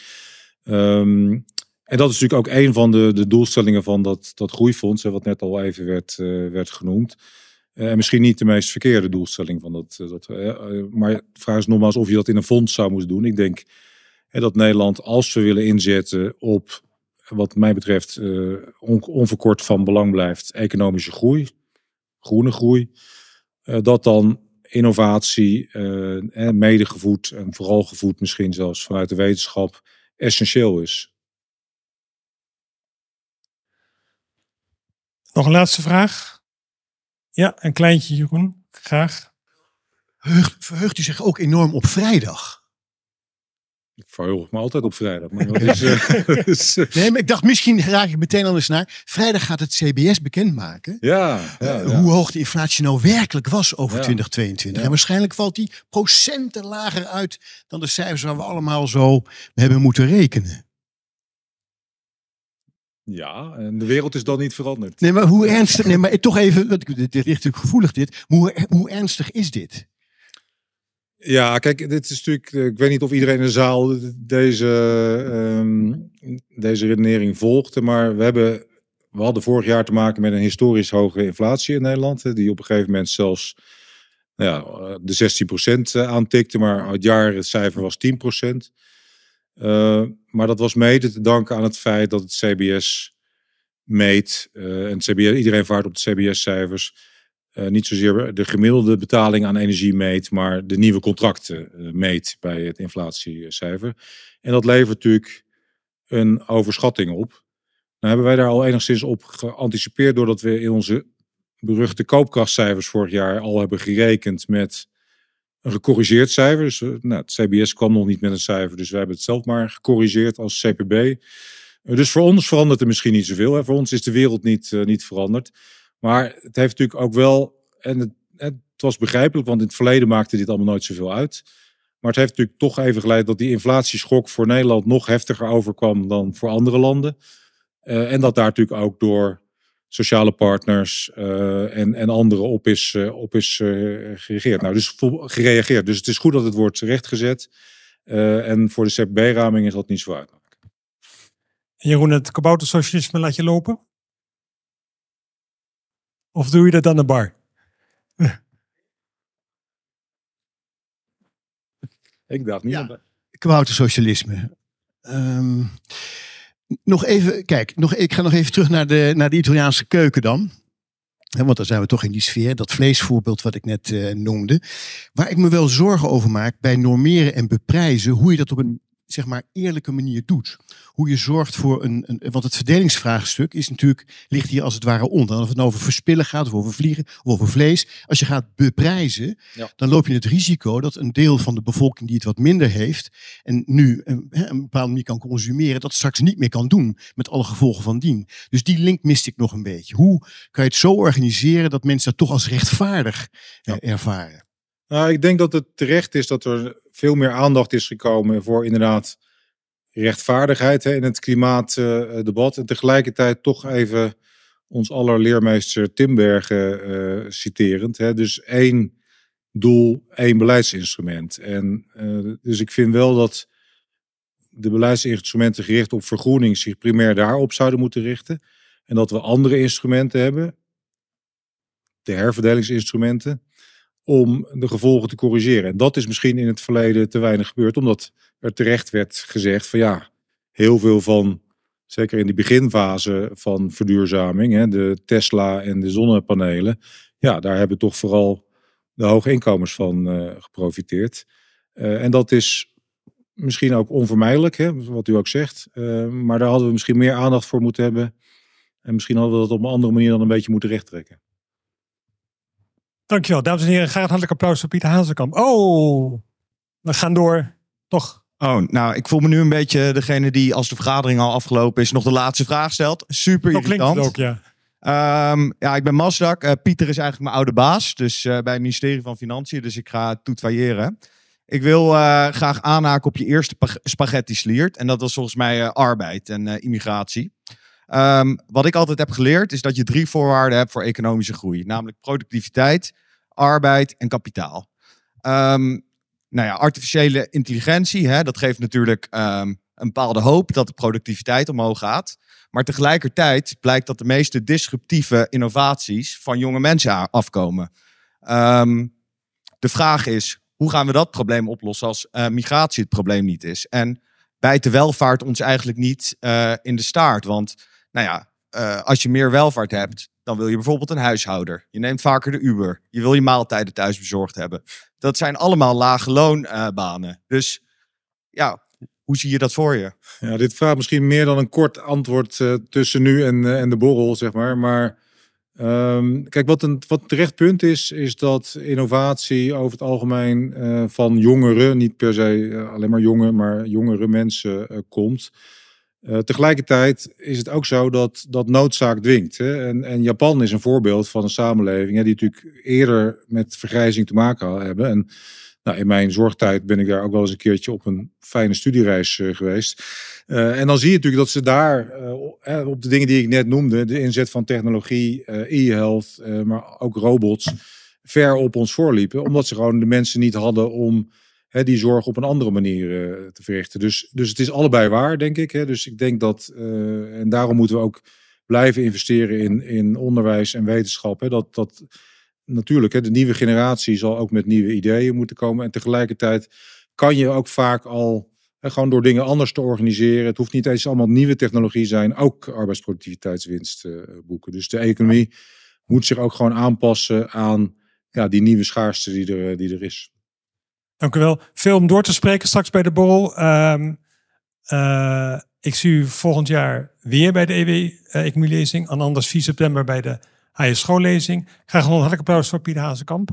Um, en dat is natuurlijk ook een van de, de doelstellingen van dat, dat groeifonds, wat net al even werd, werd genoemd. En misschien niet de meest verkeerde doelstelling van dat. Eh, dat maar de vraag is nogmaals of je dat in een fonds zou moeten doen. Ik denk dat Nederland, als we willen inzetten op wat mij betreft on, onverkort van belang blijft, economische groei, groene groei, dat dan innovatie, medegevoed en vooral gevoed misschien zelfs vanuit de wetenschap, essentieel is. Nog een laatste vraag? Ja, een kleintje, Jeroen. Graag. Verheugt, u zich ook enorm op vrijdag? Ik verheug me altijd op vrijdag. Maar is, uh, is, uh... Nee, maar ik dacht misschien raak ik meteen anders naar. Vrijdag gaat het CBS bekendmaken. Ja, ja, uh, ja. Hoe hoog de inflatie nou werkelijk was over 2022. En waarschijnlijk valt die procenten lager uit dan de cijfers waar we allemaal zo hebben moeten rekenen. Ja, en de wereld is dan niet veranderd. Nee, maar hoe ernstig, nee, maar toch even, dit ligt natuurlijk gevoelig dit, hoe, hoe ernstig is dit? Ja, kijk, dit is natuurlijk, eh, ik weet niet of iedereen in de zaal deze, um, deze redenering volgde, maar we hebben, we hadden vorig jaar te maken met een historisch hoge inflatie in Nederland, die op een gegeven moment zelfs nou ja, de 16% eh, aantikte, maar het jaar het cijfer was 10%. Uh, maar dat was mede te danken aan het feit dat het CBS meet. Uh, en iedereen vaart op de CBS-cijfers. Uh, niet zozeer de gemiddelde betaling aan energie meet, maar de nieuwe contracten meet bij het inflatiecijfer. En dat levert natuurlijk een overschatting op. Nou hebben wij daar al enigszins op geanticipeerd doordat we in onze beruchte koopkrachtcijfers vorig jaar al hebben gerekend met een gecorrigeerd cijfer. Dus eh, nou, het CBS kwam nog niet met een cijfer, dus wij hebben het zelf maar gecorrigeerd als CPB. Eh, dus voor ons verandert er misschien niet zoveel. Hè. Voor ons is de wereld niet, uh, niet veranderd. Maar het heeft natuurlijk ook wel, en het, het, was begrijpelijk, want in het verleden maakte dit allemaal nooit zoveel uit. Maar het heeft natuurlijk toch even geleid dat die inflatieschok voor Nederland nog heftiger overkwam dan voor andere landen. En dat daar natuurlijk ook door sociale partners uh, en, en anderen op is, uh, op is uh, gereageerd. Nou, dus gereageerd. Dus het is goed dat het wordt rechtgezet. en voor de CPB-raming is dat niet zo uit. Jeroen, het kaboutersocialisme laat je lopen? Of doe je dat aan de bar? Ik dacht niet. Ja, kaboutersocialisme. Um, nog even, kijk, nog, ik ga nog even terug naar de, naar de Italiaanse keuken dan. want dan zijn we toch in die sfeer, dat vleesvoorbeeld wat ik net uh, noemde. Waar ik me wel zorgen over maak bij normeren en beprijzen, hoe je dat op een zeg maar eerlijke manier doet. Hoe je zorgt voor een, een, want het verdelingsvraagstuk is natuurlijk, ligt hier als het ware onder. Of het nou over verspillen gaat, of over vliegen, of over vlees. Als je gaat beprijzen, ja. dan loop je het risico dat een deel van de bevolking die het wat minder heeft, en nu een, een bepaalde manier kan consumeren, dat straks niet meer kan doen, met alle gevolgen van dien. Dus die link mist ik nog een beetje. Hoe kan je het zo organiseren dat mensen dat toch als rechtvaardig ja. ervaren? Nou, ik denk dat het terecht is dat er veel meer aandacht is gekomen voor inderdaad rechtvaardigheid hè, in het klimaatdebat. En tegelijkertijd toch even ons aller leermeester Timbergen uh, citerend. Hè. Dus één doel één beleidsinstrument. En uh, dus ik vind wel dat de beleidsinstrumenten gericht op vergroening zich primair daarop zouden moeten richten. En dat we andere instrumenten hebben, de herverdelingsinstrumenten, om de gevolgen te corrigeren. En dat is misschien in het verleden te weinig gebeurd, omdat er terecht werd gezegd van ja, heel veel van, zeker in die beginfase van verduurzaming, hè, de Tesla en de zonnepanelen, ja, daar hebben toch vooral de hoge inkomens van uh, geprofiteerd. Uh, en dat is misschien ook onvermijdelijk, hè, wat u ook zegt. Uh, maar daar hadden we misschien meer aandacht voor moeten hebben. En misschien hadden we dat op een andere manier dan een beetje moeten rechttrekken. Dankjewel. Dames en heren, graag een hartelijk applaus voor Pieter Hazekamp. Oh, we gaan door. Toch? Oh, nou, ik voel me nu een beetje degene die als de vergadering al afgelopen is, nog de laatste vraag stelt. Super irritant. klinkt het ook, ja. Um, ja, ik ben Masdak. Uh, Pieter is eigenlijk mijn oude baas, dus uh, bij het ministerie van Financiën, dus ik ga toetwaaieren. Ik wil uh, graag aanhaken op je eerste spaghetti sliert. En dat was volgens mij arbeid en immigratie. Um, wat ik altijd heb geleerd is dat je drie voorwaarden hebt voor economische groei. Namelijk productiviteit, arbeid en kapitaal. Um, nou ja, artificiële intelligentie, hè, dat geeft natuurlijk um, een bepaalde hoop dat de productiviteit omhoog gaat. Maar tegelijkertijd blijkt dat de meeste disruptieve innovaties van jonge mensen afkomen. De vraag is, hoe gaan we dat probleem oplossen als uh, migratie het probleem niet is? En bijt de welvaart ons eigenlijk niet uh, in de staart? Want nou ja, uh, als je meer welvaart hebt, dan wil je bijvoorbeeld een huishouder. Je neemt vaker de Uber. Je wil je maaltijden thuis bezorgd hebben. Dat zijn allemaal lage loonbanen. Dus ja, hoe zie je dat voor je? Ja, dit vraagt misschien meer dan een kort antwoord uh, tussen nu en, uh, en de borrel, zeg maar. Maar um, kijk, wat een, wat terecht punt is, is dat innovatie over het algemeen van jongeren, niet per se alleen maar jonge, maar jongere mensen komt. Uh, tegelijkertijd is het ook zo dat, dat noodzaak dwingt. Hè? En, en Japan is een voorbeeld van een samenleving hè, die natuurlijk eerder met vergrijzing te maken hebben. En nou, in mijn zorgtijd ben ik daar ook wel eens een keertje op een fijne studiereis uh, geweest. Uh, en dan zie je natuurlijk dat ze daar op de dingen die ik net noemde, de inzet van technologie, e-health, maar ook robots, ver op ons voorliepen. Omdat ze gewoon de mensen niet hadden om die zorg op een andere manier uh, te verrichten. Dus, dus het is allebei waar, denk ik. Hè. Dus ik denk dat, uh, en daarom moeten we ook blijven investeren in, in onderwijs en wetenschap. Hè. Dat, dat natuurlijk, hè, de nieuwe generatie zal ook met nieuwe ideeën moeten komen. En tegelijkertijd kan je ook vaak al hè, gewoon door dingen anders te organiseren. Het hoeft niet eens allemaal nieuwe technologie zijn, ook arbeidsproductiviteitswinst uh, boeken. Dus de economie moet zich ook gewoon aanpassen aan ja, die nieuwe schaarste die er, die er is. Dank u wel. Veel om door te spreken straks bij de borrel. Um, ik zie u volgend jaar weer bij de EW-economielezing. Uh, en anders 4 september bij de HS schoollezing. Graag een hartelijk applaus voor Pieter Hazekamp.